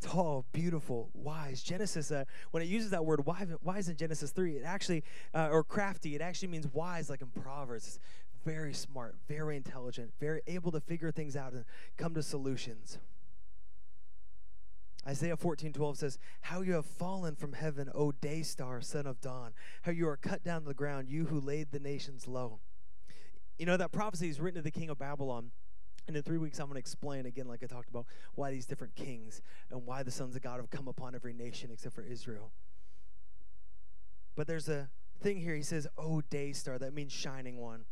Speaker 2: tall, beautiful, wise. Genesis, uh, when it uses that word wise in Genesis 3, it actually, uh, or crafty, it actually means wise, like in Proverbs. It's very smart, very intelligent, very able to figure things out and come to solutions. Isaiah 14, 12 says, How you have fallen from heaven, O day star, son of dawn. How you are cut down to the ground, you who laid the nations low. You know, that prophecy is written to the king of Babylon And in three weeks, I'm going to explain again, like I talked about, why these different kings and why the sons of God have come upon every nation except for Israel. But there's a thing here. He says, Oh, day star. That means shining one.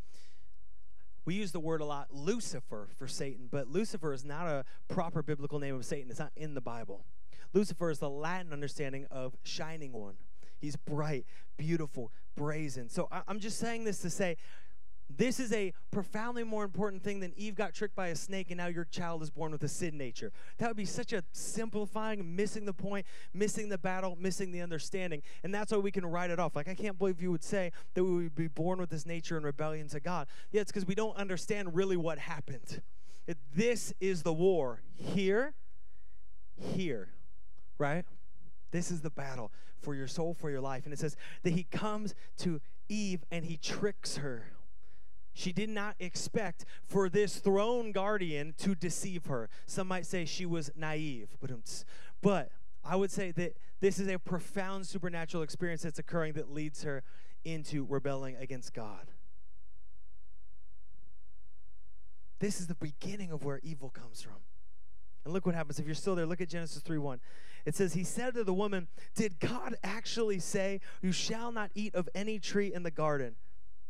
Speaker 2: We use the word a lot, Lucifer, for Satan, but Lucifer is not a proper biblical name of Satan. It's not in the Bible. Lucifer is the Latin understanding of shining one. He's bright, beautiful, brazen. So I'm just saying this to say this is a profoundly more important thing than Eve got tricked by a snake and now your child is born with a sin nature. That would be such a simplifying, missing the point, missing the battle, missing the understanding. And that's why we can write it off. Like, I can't believe you would say that we would be born with this nature in rebellion to God. Yeah, it's because we don't understand really what happened. It, this is the war here, here, right? This is the battle for your soul, for your life. And it says that he comes to Eve and he tricks her. She did not expect for this throne guardian to deceive her. Some might say she was naive, um, but I would say that this is a profound supernatural experience that's occurring that leads her into rebelling against God. This is the beginning of where evil comes from. And look what happens. If you're still there, look at Genesis 3 1. It says, He said to the woman, Did God actually say, You shall not eat of any tree in the garden?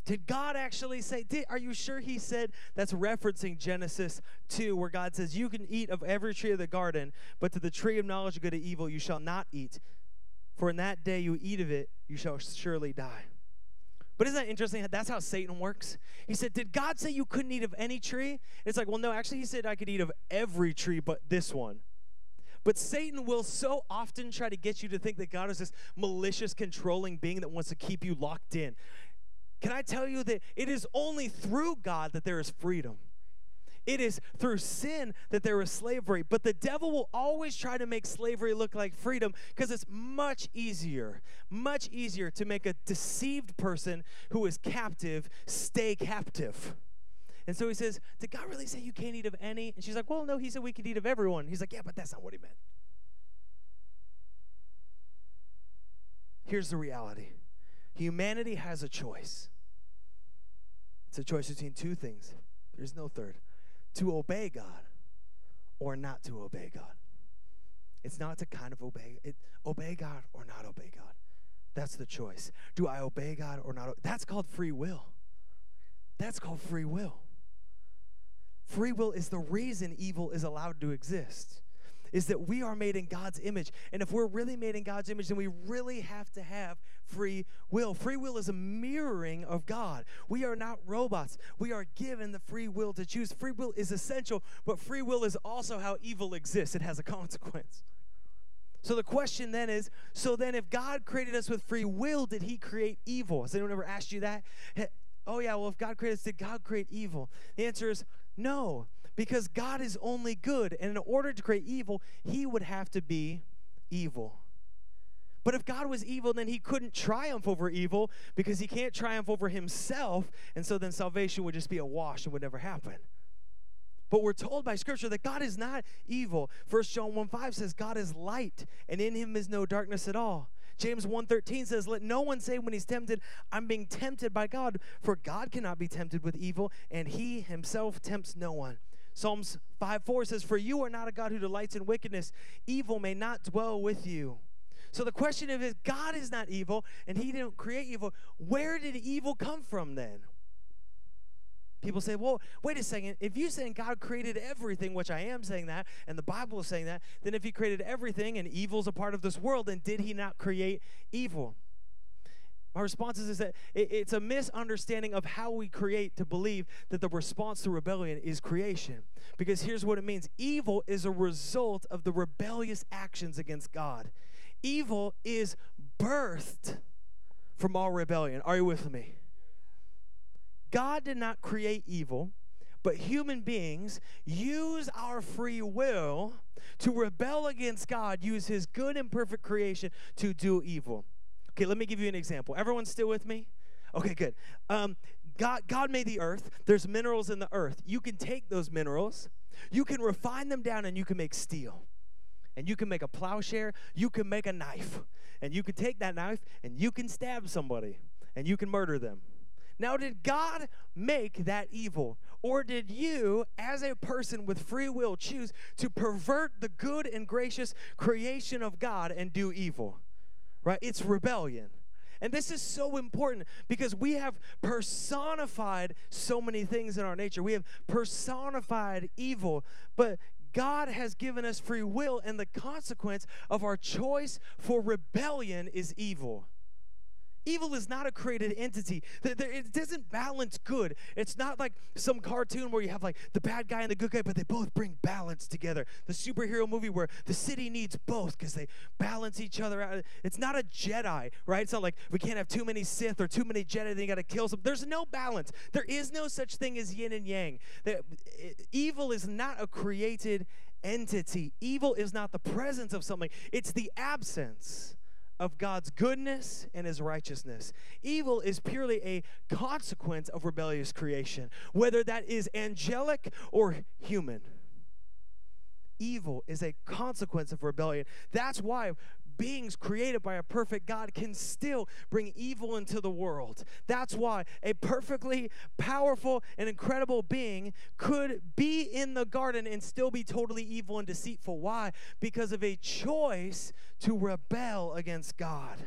Speaker 2: Did God actually say, did, are you sure he said that's referencing Genesis 2, where God says, You can eat of every tree of the garden, but to the tree of knowledge of good and evil you shall not eat. For in that day you eat of it, you shall surely die. But isn't that interesting? That's how Satan works. He said, Did God say you couldn't eat of any tree? It's like, well, no, actually, he said I could eat of every tree but this one. But Satan will so often try to get you to think that God is this malicious, controlling being that wants to keep you locked in. Can I tell you that it is only through God that there is freedom? It is through sin that there is slavery. But the devil will always try to make slavery look like freedom because it's much easier, much easier to make a deceived person who is captive stay captive. And so he says, Did God really say you can't eat of any? And she's like, Well, no, he said we could eat of everyone. He's like, Yeah, but that's not what he meant. Here's the reality Humanity has a choice. It's a choice between two things. There's no third to obey God or not to obey God. It's not to kind of obey it, obey God or not obey God. That's the choice. Do I obey God or not? That's called free will. That's called free will. Free will is the reason evil is allowed to exist is that we are made in God's image. And if we're really made in God's image, then we really have to have free will. Free will is a mirroring of God. We are not robots. We are given the free will to choose. Free will is essential, but free will is also how evil exists. It has a consequence. So the question then is so then if God created us with free will, did he create evil? Has anyone ever asked you that? Oh, yeah, well, if God created us, did God create evil? The answer is no because God is only good. And in order to create evil, he would have to be evil. But if God was evil, then he couldn't triumph over evil because he can't triumph over himself. And so then salvation would just be a wash and would never happen. But we're told by scripture that God is not evil. 1 John 1 5 says, God is light, and in him is no darkness at all. James 1:13 says, "Let no one say when he's tempted, I'm being tempted by God, for God cannot be tempted with evil, and he himself tempts no one." Psalms 5 4 says, For you are not a God who delights in wickedness, evil may not dwell with you. So the question is, God is not evil and he didn't create evil. Where did evil come from then? People say, well, wait a second. If you're saying God created everything, which I am saying that, and the Bible is saying that, then if he created everything and evil's a part of this world, then did he not create evil? My response is, that it's a misunderstanding of how we create to believe that the response to rebellion is creation. Because here's what it means evil is a result of the rebellious actions against God. Evil is birthed from all rebellion. Are you with me? God did not create evil, but human beings use our free will to rebel against God, use his good and perfect creation to do evil. Okay, let me give you an example. Everyone still with me? Okay, good. Um, God, God made the earth. There's minerals in the earth. You can take those minerals, you can refine them down, and you can make steel. And you can make a plowshare, you can make a knife. And you can take that knife and you can stab somebody and you can murder them. Now, did God make that evil? Or did you, as a person with free will, choose to pervert the good and gracious creation of God and do evil? Right? It's rebellion. And this is so important because we have personified so many things in our nature. We have personified evil, but God has given us free will, and the consequence of our choice for rebellion is evil. Evil is not a created entity. It doesn't balance good. It's not like some cartoon where you have like the bad guy and the good guy, but they both bring balance together. The superhero movie where the city needs both because they balance each other out. It's not a Jedi, right? It's not like we can't have too many Sith or too many Jedi, then you got to kill some. There's no balance. There is no such thing as yin and yang. Evil is not a created entity. Evil is not the presence of something, it's the absence of God's goodness and his righteousness. Evil is purely a consequence of rebellious creation, whether that is angelic or human. Evil is a consequence of rebellion. That's why beings created by a perfect God can still bring evil into the world. That's why a perfectly powerful and incredible being could be in the garden and still be totally evil and deceitful. Why? Because of a choice to rebel against God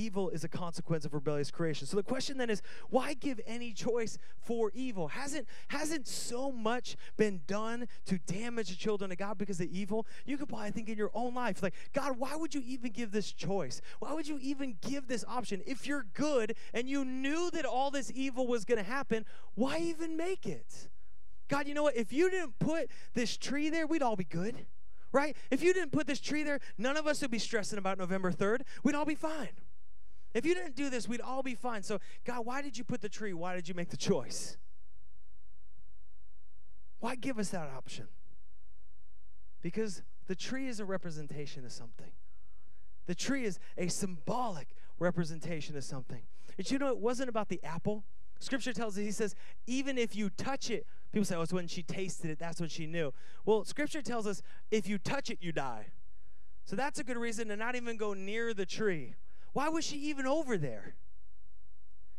Speaker 2: evil is a consequence of rebellious creation. So the question then is, why give any choice for evil? Hasn't hasn't so much been done to damage the children of God because of evil? You could probably think in your own life, like, God, why would you even give this choice? Why would you even give this option? If you're good and you knew that all this evil was going to happen, why even make it? God, you know what? If you didn't put this tree there, we'd all be good right? If you didn't put this tree there, none of us would be stressing about November 3rd. We'd all be fine. If you didn't do this, we'd all be fine. So, God, why did you put the tree? Why did you make the choice? Why give us that option? Because the tree is a representation of something. The tree is a symbolic representation of something. And you know, it wasn't about the apple. Scripture tells us, he says, even if you touch it, people say, oh, it's when she tasted it, that's when she knew. Well, Scripture tells us, if you touch it, you die. So that's a good reason to not even go near the tree. Why was she even over there?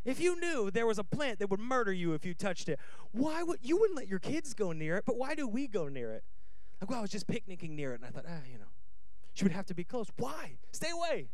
Speaker 2: If you knew there was a plant that would murder you if you touched it, why would you wouldn't let your kids go near it? But why do we go near it? Like, well, I was just picnicking near it, and I thought, ah, you know, she would have to be close. Why? Stay away.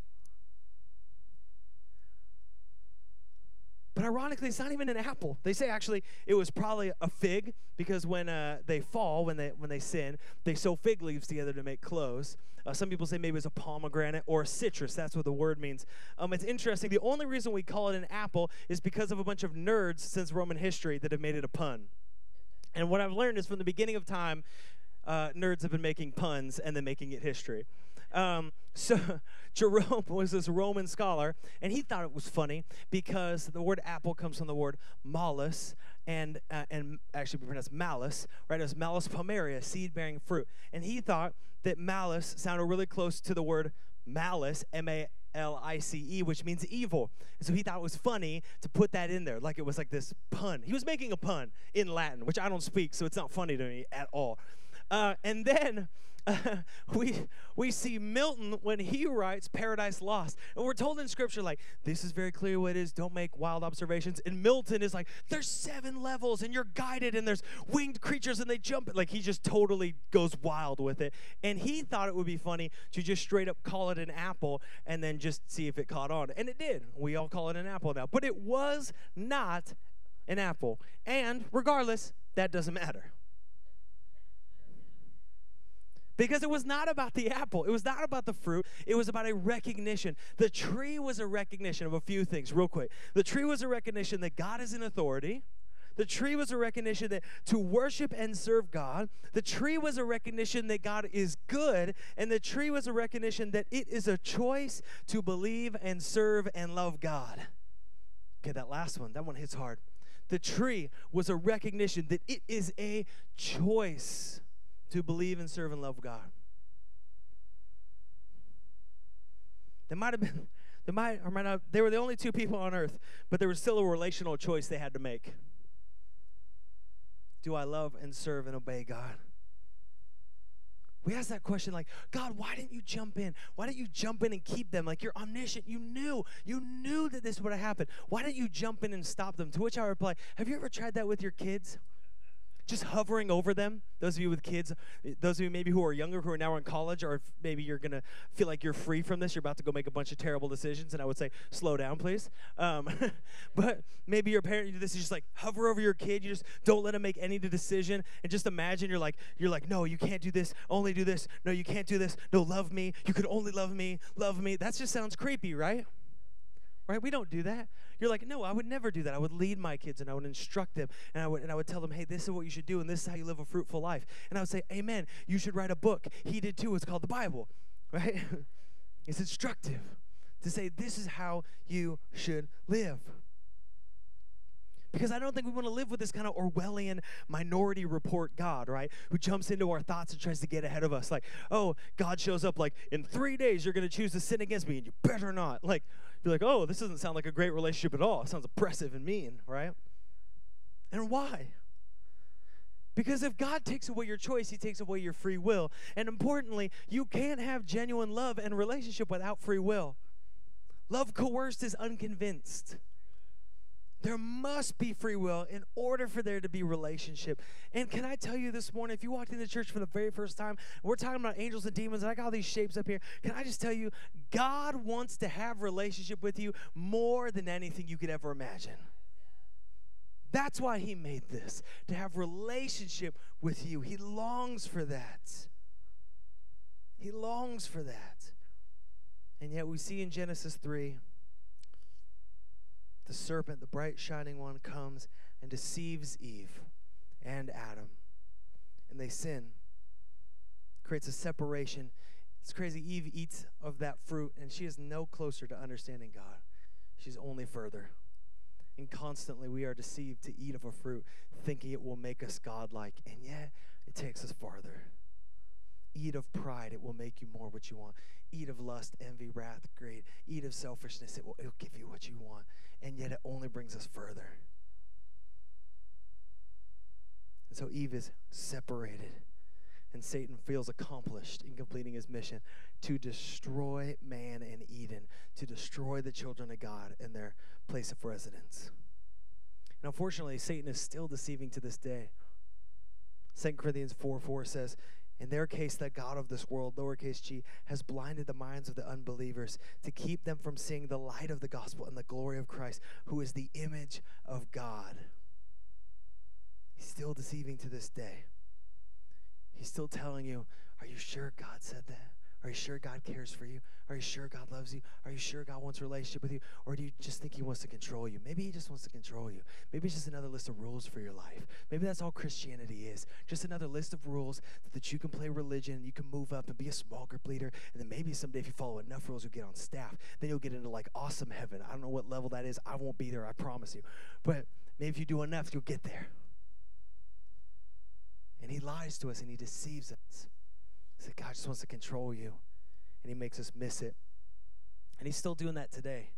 Speaker 2: But ironically, it's not even an apple. They say actually it was probably a fig because when uh, they fall, when they when they sin, they sew fig leaves together to make clothes. Uh, some people say maybe it's a pomegranate or a citrus. That's what the word means. Um, it's interesting. The only reason we call it an apple is because of a bunch of nerds since Roman history that have made it a pun. And what I've learned is from the beginning of time, uh, nerds have been making puns and then making it history. Um, so Jerome was this Roman scholar, and he thought it was funny because the word apple comes from the word malus, and uh, and actually pronounced malice, right? As malus palmaria, seed-bearing fruit. And he thought that malice sounded really close to the word malice, M-A. L I C E, which means evil. And so he thought it was funny to put that in there, like it was like this pun. He was making a pun in Latin, which I don't speak, so it's not funny to me at all. Uh, and then we we see Milton when he writes Paradise Lost, and we're told in Scripture like this is very clear what it is. Don't make wild observations. And Milton is like, there's seven levels, and you're guided, and there's winged creatures, and they jump. Like he just totally goes wild with it. And he thought it would be funny to just straight up call it an apple, and then just see if it caught on, and it did. We all call it an apple now, but it was not an apple. And regardless, that doesn't matter. Because it was not about the apple. It was not about the fruit. It was about a recognition. The tree was a recognition of a few things, real quick. The tree was a recognition that God is in authority. The tree was a recognition that to worship and serve God. The tree was a recognition that God is good. And the tree was a recognition that it is a choice to believe and serve and love God. Okay, that last one, that one hits hard. The tree was a recognition that it is a choice to believe and serve and love God. They might have been, they might or might not, they were the only two people on earth, but there was still a relational choice they had to make. Do I love and serve and obey God? We ask that question like, God, why didn't you jump in? Why didn't you jump in and keep them? Like you're omniscient. You knew. You knew that this would have happened. Why didn't you jump in and stop them? To which I reply, Have you ever tried that with your kids? Just hovering over them. Those of you with kids, those of you maybe who are younger, who are now in college, or maybe you're going to feel like you're free from this, you're about to go make a bunch of terrible decisions, and I would say, slow down, please. Um, but maybe your parent, you do this, is just like hover over your kid. You just don't let them make any decision, and just imagine you're like, you're like, no, you can't do this, only do this. No, you can't do this. No, love me. You could only love me, love me. That just sounds creepy, right? Right? We don't do that. You're like, no, I would never do that. I would lead my kids and I would instruct them and I would and I would tell them, hey, this is what you should do and this is how you live a fruitful life. And I would say, Amen. You should write a book. He did too. It's called the Bible, right? it's instructive to say this is how you should live. Because I don't think we want to live with this kind of Orwellian minority report God, right? Who jumps into our thoughts and tries to get ahead of us. Like, oh, God shows up like, in three days you're going to choose to sin against me and you better not. Like, be like, oh, this doesn't sound like a great relationship at all. It sounds oppressive and mean, right? And why? Because if God takes away your choice, He takes away your free will. And importantly, you can't have genuine love and relationship without free will. Love coerced is unconvinced. There must be free will in order for there to be relationship. And can I tell you this morning, if you walked into church for the very first time, we're talking about angels and demons, and I got all these shapes up here. Can I just tell you, God wants to have relationship with you more than anything you could ever imagine. That's why he made this, to have relationship with you. He longs for that. He longs for that. And yet we see in Genesis 3 the serpent, the bright shining one, comes and deceives Eve and Adam. And they sin. Creates a separation. It's crazy. Eve eats of that fruit, and she is no closer to understanding God. She's only further. And constantly we are deceived to eat of a fruit, thinking it will make us godlike. And yet it takes us farther. Eat of pride, it will make you more what you want. Eat of lust, envy, wrath, greed. Eat of selfishness, it will it'll give you what you want and yet it only brings us further. And so Eve is separated, and Satan feels accomplished in completing his mission to destroy man in Eden, to destroy the children of God in their place of residence. And unfortunately, Satan is still deceiving to this day. 2 Corinthians 4 4 says, in their case, the God of this world, lowercase g, has blinded the minds of the unbelievers to keep them from seeing the light of the gospel and the glory of Christ, who is the image of God. He's still deceiving to this day. He's still telling you, Are you sure God said that? Are you sure God cares for you? Are you sure God loves you? Are you sure God wants a relationship with you? Or do you just think He wants to control you? Maybe He just wants to control you. Maybe it's just another list of rules for your life. Maybe that's all Christianity is. Just another list of rules that you can play religion, you can move up and be a small group leader, and then maybe someday if you follow enough rules, you'll get on staff. Then you'll get into like awesome heaven. I don't know what level that is. I won't be there, I promise you. But maybe if you do enough, you'll get there. And He lies to us and He deceives us. Said, God just wants to control you, and He makes us miss it. And He's still doing that today.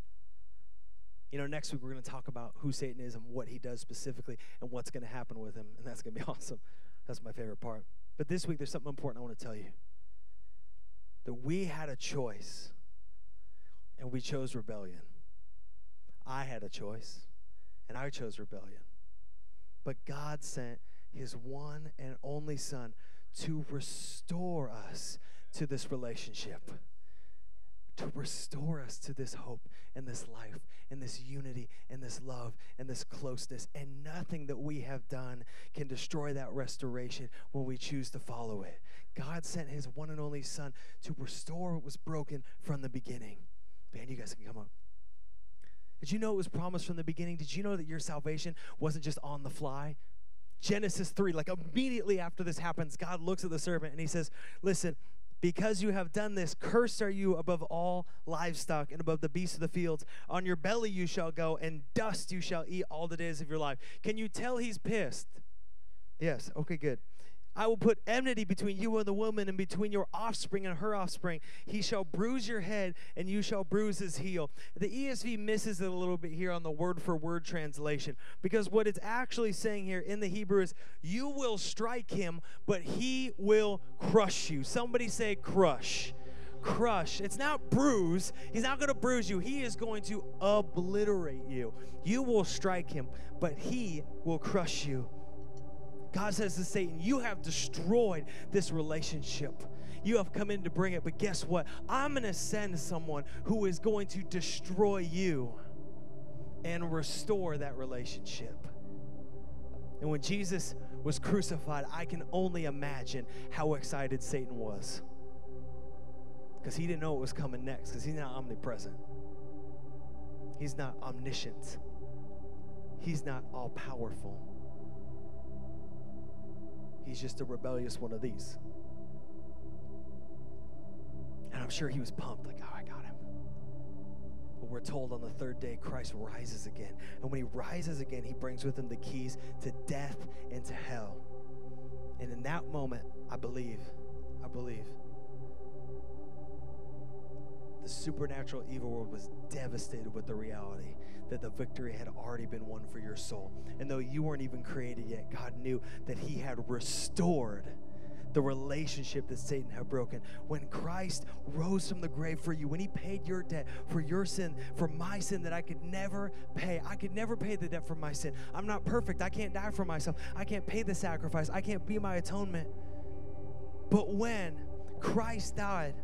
Speaker 2: You know, next week we're going to talk about who Satan is and what he does specifically and what's going to happen with him, and that's going to be awesome. That's my favorite part. But this week there's something important I want to tell you that we had a choice, and we chose rebellion. I had a choice, and I chose rebellion. But God sent his one and only Son to restore us to this relationship, to restore us to this hope and this life and this unity and this love and this closeness. And nothing that we have done can destroy that restoration when we choose to follow it. God sent his one and only Son to restore what was broken from the beginning. Man, you guys can come up. Did you know it was promised from the beginning? Did you know that your salvation wasn't just on the fly? Genesis 3, like immediately after this happens, God looks at the serpent and he says, Listen, because you have done this, cursed are you above all livestock and above the beasts of the fields. On your belly you shall go, and dust you shall eat all the days of your life. Can you tell he's pissed? Yes, okay, good. I will put enmity between you and the woman, and between your offspring and her offspring. He shall bruise your head, and you shall bruise his heel. The ESV misses it a little bit here on the word for word translation, because what it's actually saying here in the Hebrew is, You will strike him, but he will crush you. Somebody say, crush. Crush. It's not bruise. He's not going to bruise you. He is going to obliterate you. You will strike him, but he will crush you. God says to Satan, You have destroyed this relationship. You have come in to bring it, but guess what? I'm going to send someone who is going to destroy you and restore that relationship. And when Jesus was crucified, I can only imagine how excited Satan was. Because he didn't know what was coming next, because he's not omnipresent. He's not omniscient. He's not all powerful. He's just a rebellious one of these. And I'm sure he was pumped, like, oh, I got him. But we're told on the third day, Christ rises again. And when he rises again, he brings with him the keys to death and to hell. And in that moment, I believe, I believe, the supernatural evil world was devastated with the reality that the victory had already been won for your soul. And though you weren't even created yet, God knew that He had restored the relationship that Satan had broken. When Christ rose from the grave for you, when he paid your debt for your sin, for my sin that I could never pay, I could never pay the debt for my sin. I'm not perfect. I can't die for myself. I can't pay the sacrifice. I can't be my atonement. But when Christ died,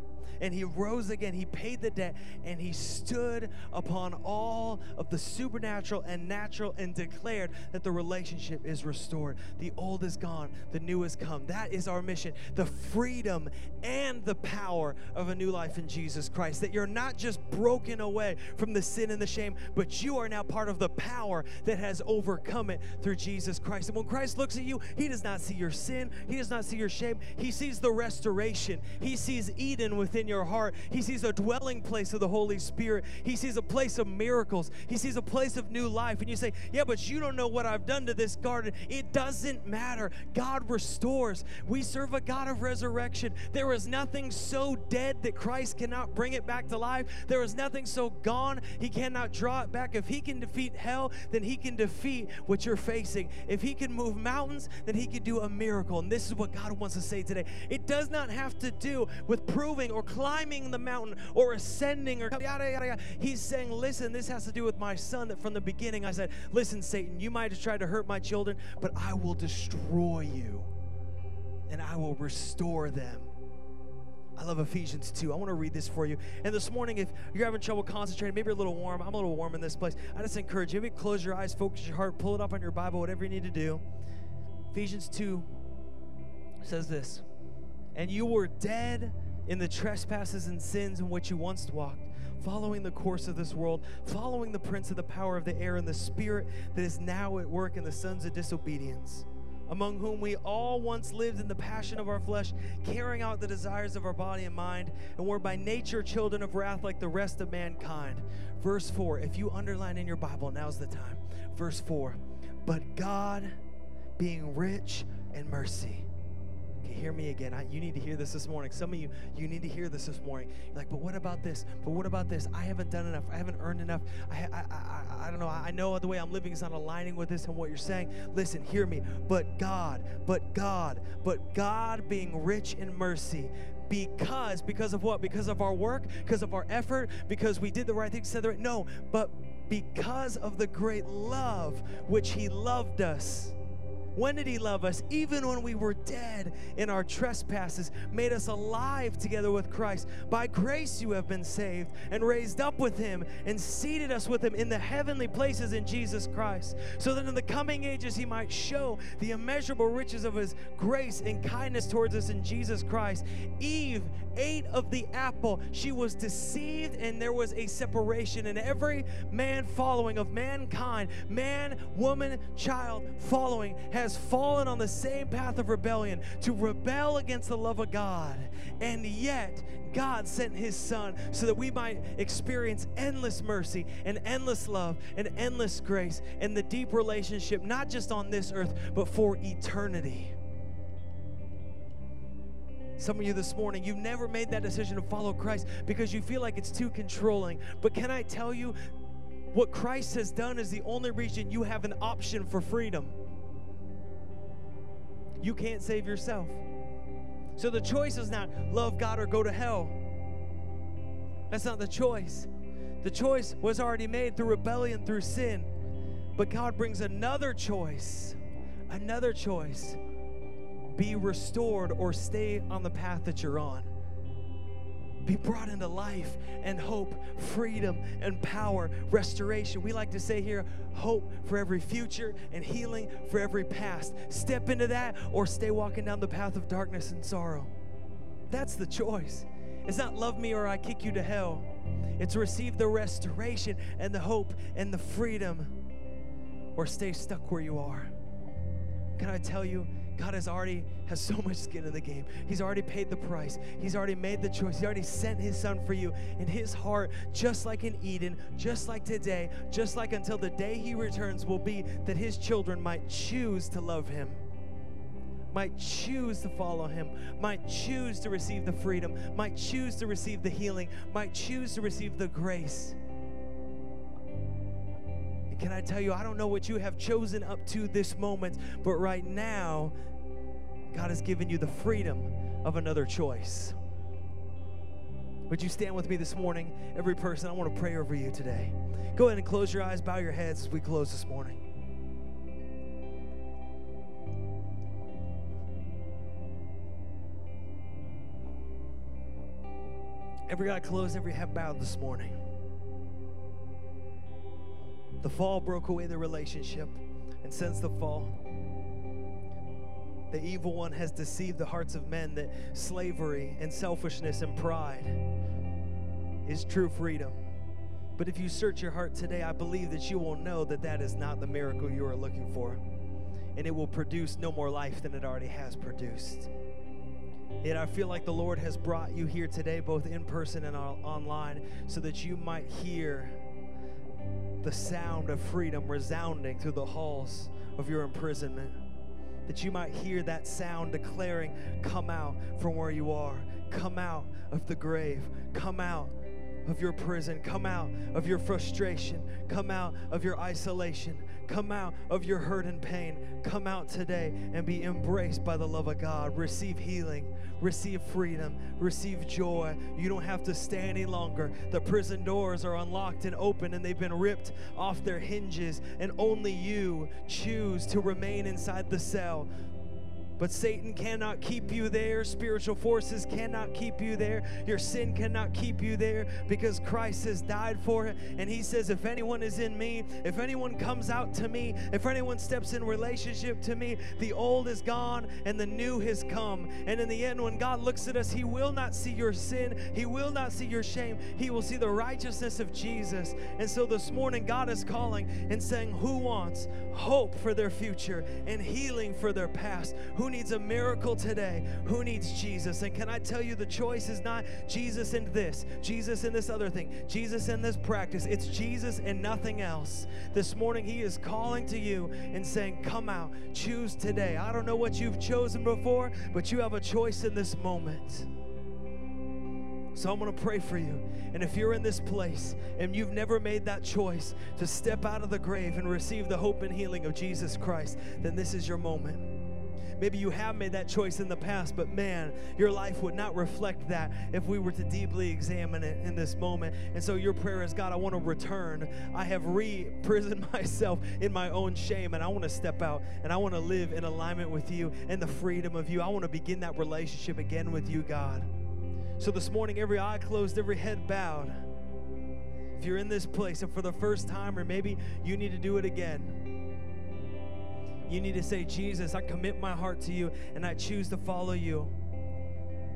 Speaker 2: and he rose again. He paid the debt and he stood upon all of the supernatural and natural and declared that the relationship is restored. The old is gone, the new has come. That is our mission the freedom and the power of a new life in Jesus Christ. That you're not just broken away from the sin and the shame, but you are now part of the power that has overcome it through Jesus Christ. And when Christ looks at you, he does not see your sin, he does not see your shame, he sees the restoration, he sees Eden within in your heart. He sees a dwelling place of the Holy Spirit. He sees a place of miracles. He sees a place of new life. And you say, Yeah, but you don't know what I've done to this garden. It doesn't matter. God restores. We serve a God of resurrection. There is nothing so dead that Christ cannot bring it back to life. There is nothing so gone he cannot draw it back. If he can defeat hell, then he can defeat what you're facing. If he can move mountains, then he can do a miracle. And this is what God wants to say today. It does not have to do with proving or climbing the mountain or ascending or yada, yada, yada. He's saying, listen, this has to do with my son that from the beginning I said, listen, Satan, you might have tried to hurt my children, but I will destroy you and I will restore them. I love Ephesians 2. I want to read this for you. And this morning, if you're having trouble concentrating, maybe you're a little warm, I'm a little warm in this place. I just encourage you, maybe close your eyes, focus your heart, pull it up on your Bible, whatever you need to do. Ephesians 2 says this And you were dead in the trespasses and sins in which you once walked, following the course of this world, following the prince of the power of the air and the spirit that is now at work in the sons of disobedience, among whom we all once lived in the passion of our flesh, carrying out the desires of our body and mind, and were by nature children of wrath like the rest of mankind. Verse 4, if you underline in your Bible, now's the time. Verse 4, but God, being rich in mercy, hear me again. I, you need to hear this this morning. Some of you, you need to hear this this morning. You're like, but what about this? But what about this? I haven't done enough. I haven't earned enough. I, I, I, I don't know. I know the way I'm living is not aligning with this and what you're saying. Listen, hear me. But God, but God, but God being rich in mercy, because because of what because of our work because of our effort because we did the right thing said the right no but because of the great love which he loved us when did He love us? Even when we were dead in our trespasses, made us alive together with Christ. By grace you have been saved and raised up with Him and seated us with Him in the heavenly places in Jesus Christ, so that in the coming ages He might show the immeasurable riches of His grace and kindness towards us in Jesus Christ. Eve ate of the apple. She was deceived, and there was a separation, and every man following of mankind, man, woman, child following, has has fallen on the same path of rebellion to rebel against the love of God. And yet, God sent his son so that we might experience endless mercy and endless love and endless grace and the deep relationship, not just on this earth, but for eternity. Some of you this morning, you've never made that decision to follow Christ because you feel like it's too controlling. But can I tell you, what Christ has done is the only reason you have an option for freedom. You can't save yourself. So the choice is not love God or go to hell. That's not the choice. The choice was already made through rebellion, through sin. But God brings another choice, Another choice be restored or stay on the path that you're on. Be brought into life and hope, freedom and power, restoration. We like to say here, hope for every future and healing for every past. Step into that or stay walking down the path of darkness and sorrow. That's the choice. It's not love me or I kick you to hell. It's receive the restoration and the hope and the freedom or stay stuck where you are. Can I tell you, God has already has so much skin in the game. He's already paid the price. He's already made the choice. He already sent his son for you. In his heart, just like in Eden, just like today, just like until the day he returns will be that his children might choose to love him. Might choose to follow him, might choose to receive the freedom, might choose to receive the healing, might choose to receive the grace. Can I tell you, I don't know what you have chosen up to this moment, but right now, God has given you the freedom of another choice. Would you stand with me this morning? Every person, I want to pray over you today. Go ahead and close your eyes, bow your heads as we close this morning. Every eye closed, every head bowed this morning. The fall broke away the relationship, and since the fall, the evil one has deceived the hearts of men that slavery and selfishness and pride is true freedom. But if you search your heart today, I believe that you will know that that is not the miracle you are looking for. And it will produce no more life than it already has produced. Yet I feel like the Lord has brought you here today, both in person and online, so that you might hear the sound of freedom resounding through the halls of your imprisonment. That you might hear that sound declaring, Come out from where you are, come out of the grave, come out of your prison, come out of your frustration, come out of your isolation, come out of your hurt and pain. Come out today and be embraced by the love of God. Receive healing, receive freedom, receive joy. You don't have to stay any longer. The prison doors are unlocked and open, and they've been ripped off their hinges, and only you choose to remain inside the cell. But Satan cannot keep you there. Spiritual forces cannot keep you there. Your sin cannot keep you there because Christ has died for it. And he says, if anyone is in me, if anyone comes out to me, if anyone steps in relationship to me, the old is gone and the new has come. And in the end, when God looks at us, he will not see your sin. He will not see your shame. He will see the righteousness of Jesus. And so this morning, God is calling and saying, who wants hope for their future and healing for their past? Who who needs a miracle today? Who needs Jesus? And can I tell you, the choice is not Jesus and this, Jesus and this other thing, Jesus and this practice. It's Jesus and nothing else. This morning, He is calling to you and saying, Come out, choose today. I don't know what you've chosen before, but you have a choice in this moment. So I'm going to pray for you. And if you're in this place and you've never made that choice to step out of the grave and receive the hope and healing of Jesus Christ, then this is your moment. Maybe you have made that choice in the past, but man, your life would not reflect that if we were to deeply examine it in this moment. And so your prayer is God, I want to return. I have re prisoned myself in my own shame, and I want to step out and I want to live in alignment with you and the freedom of you. I want to begin that relationship again with you, God. So this morning, every eye closed, every head bowed. If you're in this place and for the first time, or maybe you need to do it again, you need to say, Jesus, I commit my heart to you and I choose to follow you.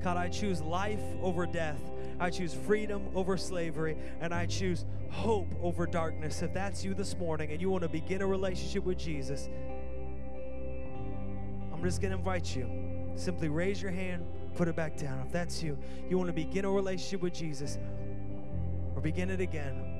Speaker 2: God, I choose life over death. I choose freedom over slavery, and I choose hope over darkness. If that's you this morning and you want to begin a relationship with Jesus, I'm just going to invite you. Simply raise your hand, put it back down. If that's you, you want to begin a relationship with Jesus or begin it again.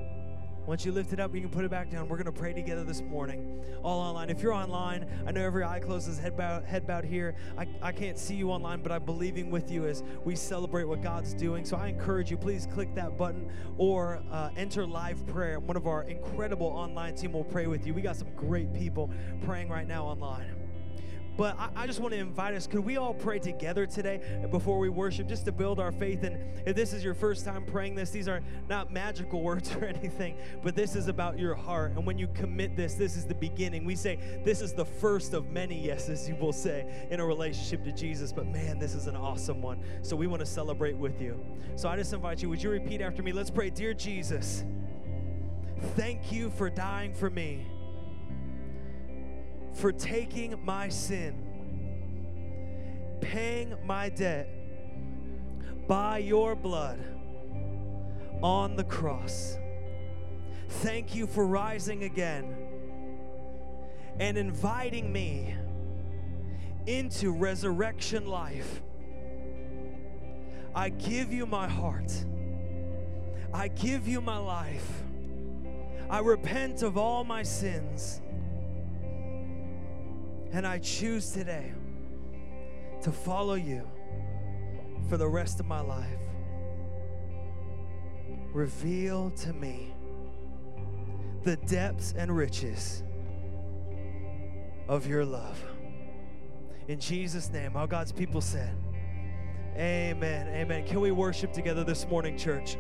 Speaker 2: Once you lift it up, you can put it back down. We're going to pray together this morning, all online. If you're online, I know every eye closes, head bowed, head bowed here. I, I can't see you online, but I'm believing with you as we celebrate what God's doing. So I encourage you, please click that button or uh, enter live prayer. One of our incredible online team will pray with you. We got some great people praying right now online. But I, I, just want to invite us. Could we all pray together today before we worship, just to build our faith? And if this is your first time praying this, these are not magical words or anything, but this is about your heart. And when you commit this, this is the beginning. We say this is the first of many yeses you will say in a relationship to Jesus. But man, this is an awesome one. So we want to celebrate with you. So I just invite you. Would you repeat after me? Let's pray, dear Jesus. Thank you for dying for me for taking my sin, paying my debt by your blood on the cross. Thank you for rising again and inviting me into resurrection life. I give you my heart. I give you my life. I repent of all my sins. And I choose today to follow you for the rest of my life. Reveal to me the depths and riches of your love. In Jesus' name, all God's people said, Amen. Amen. Can we worship together this morning, church?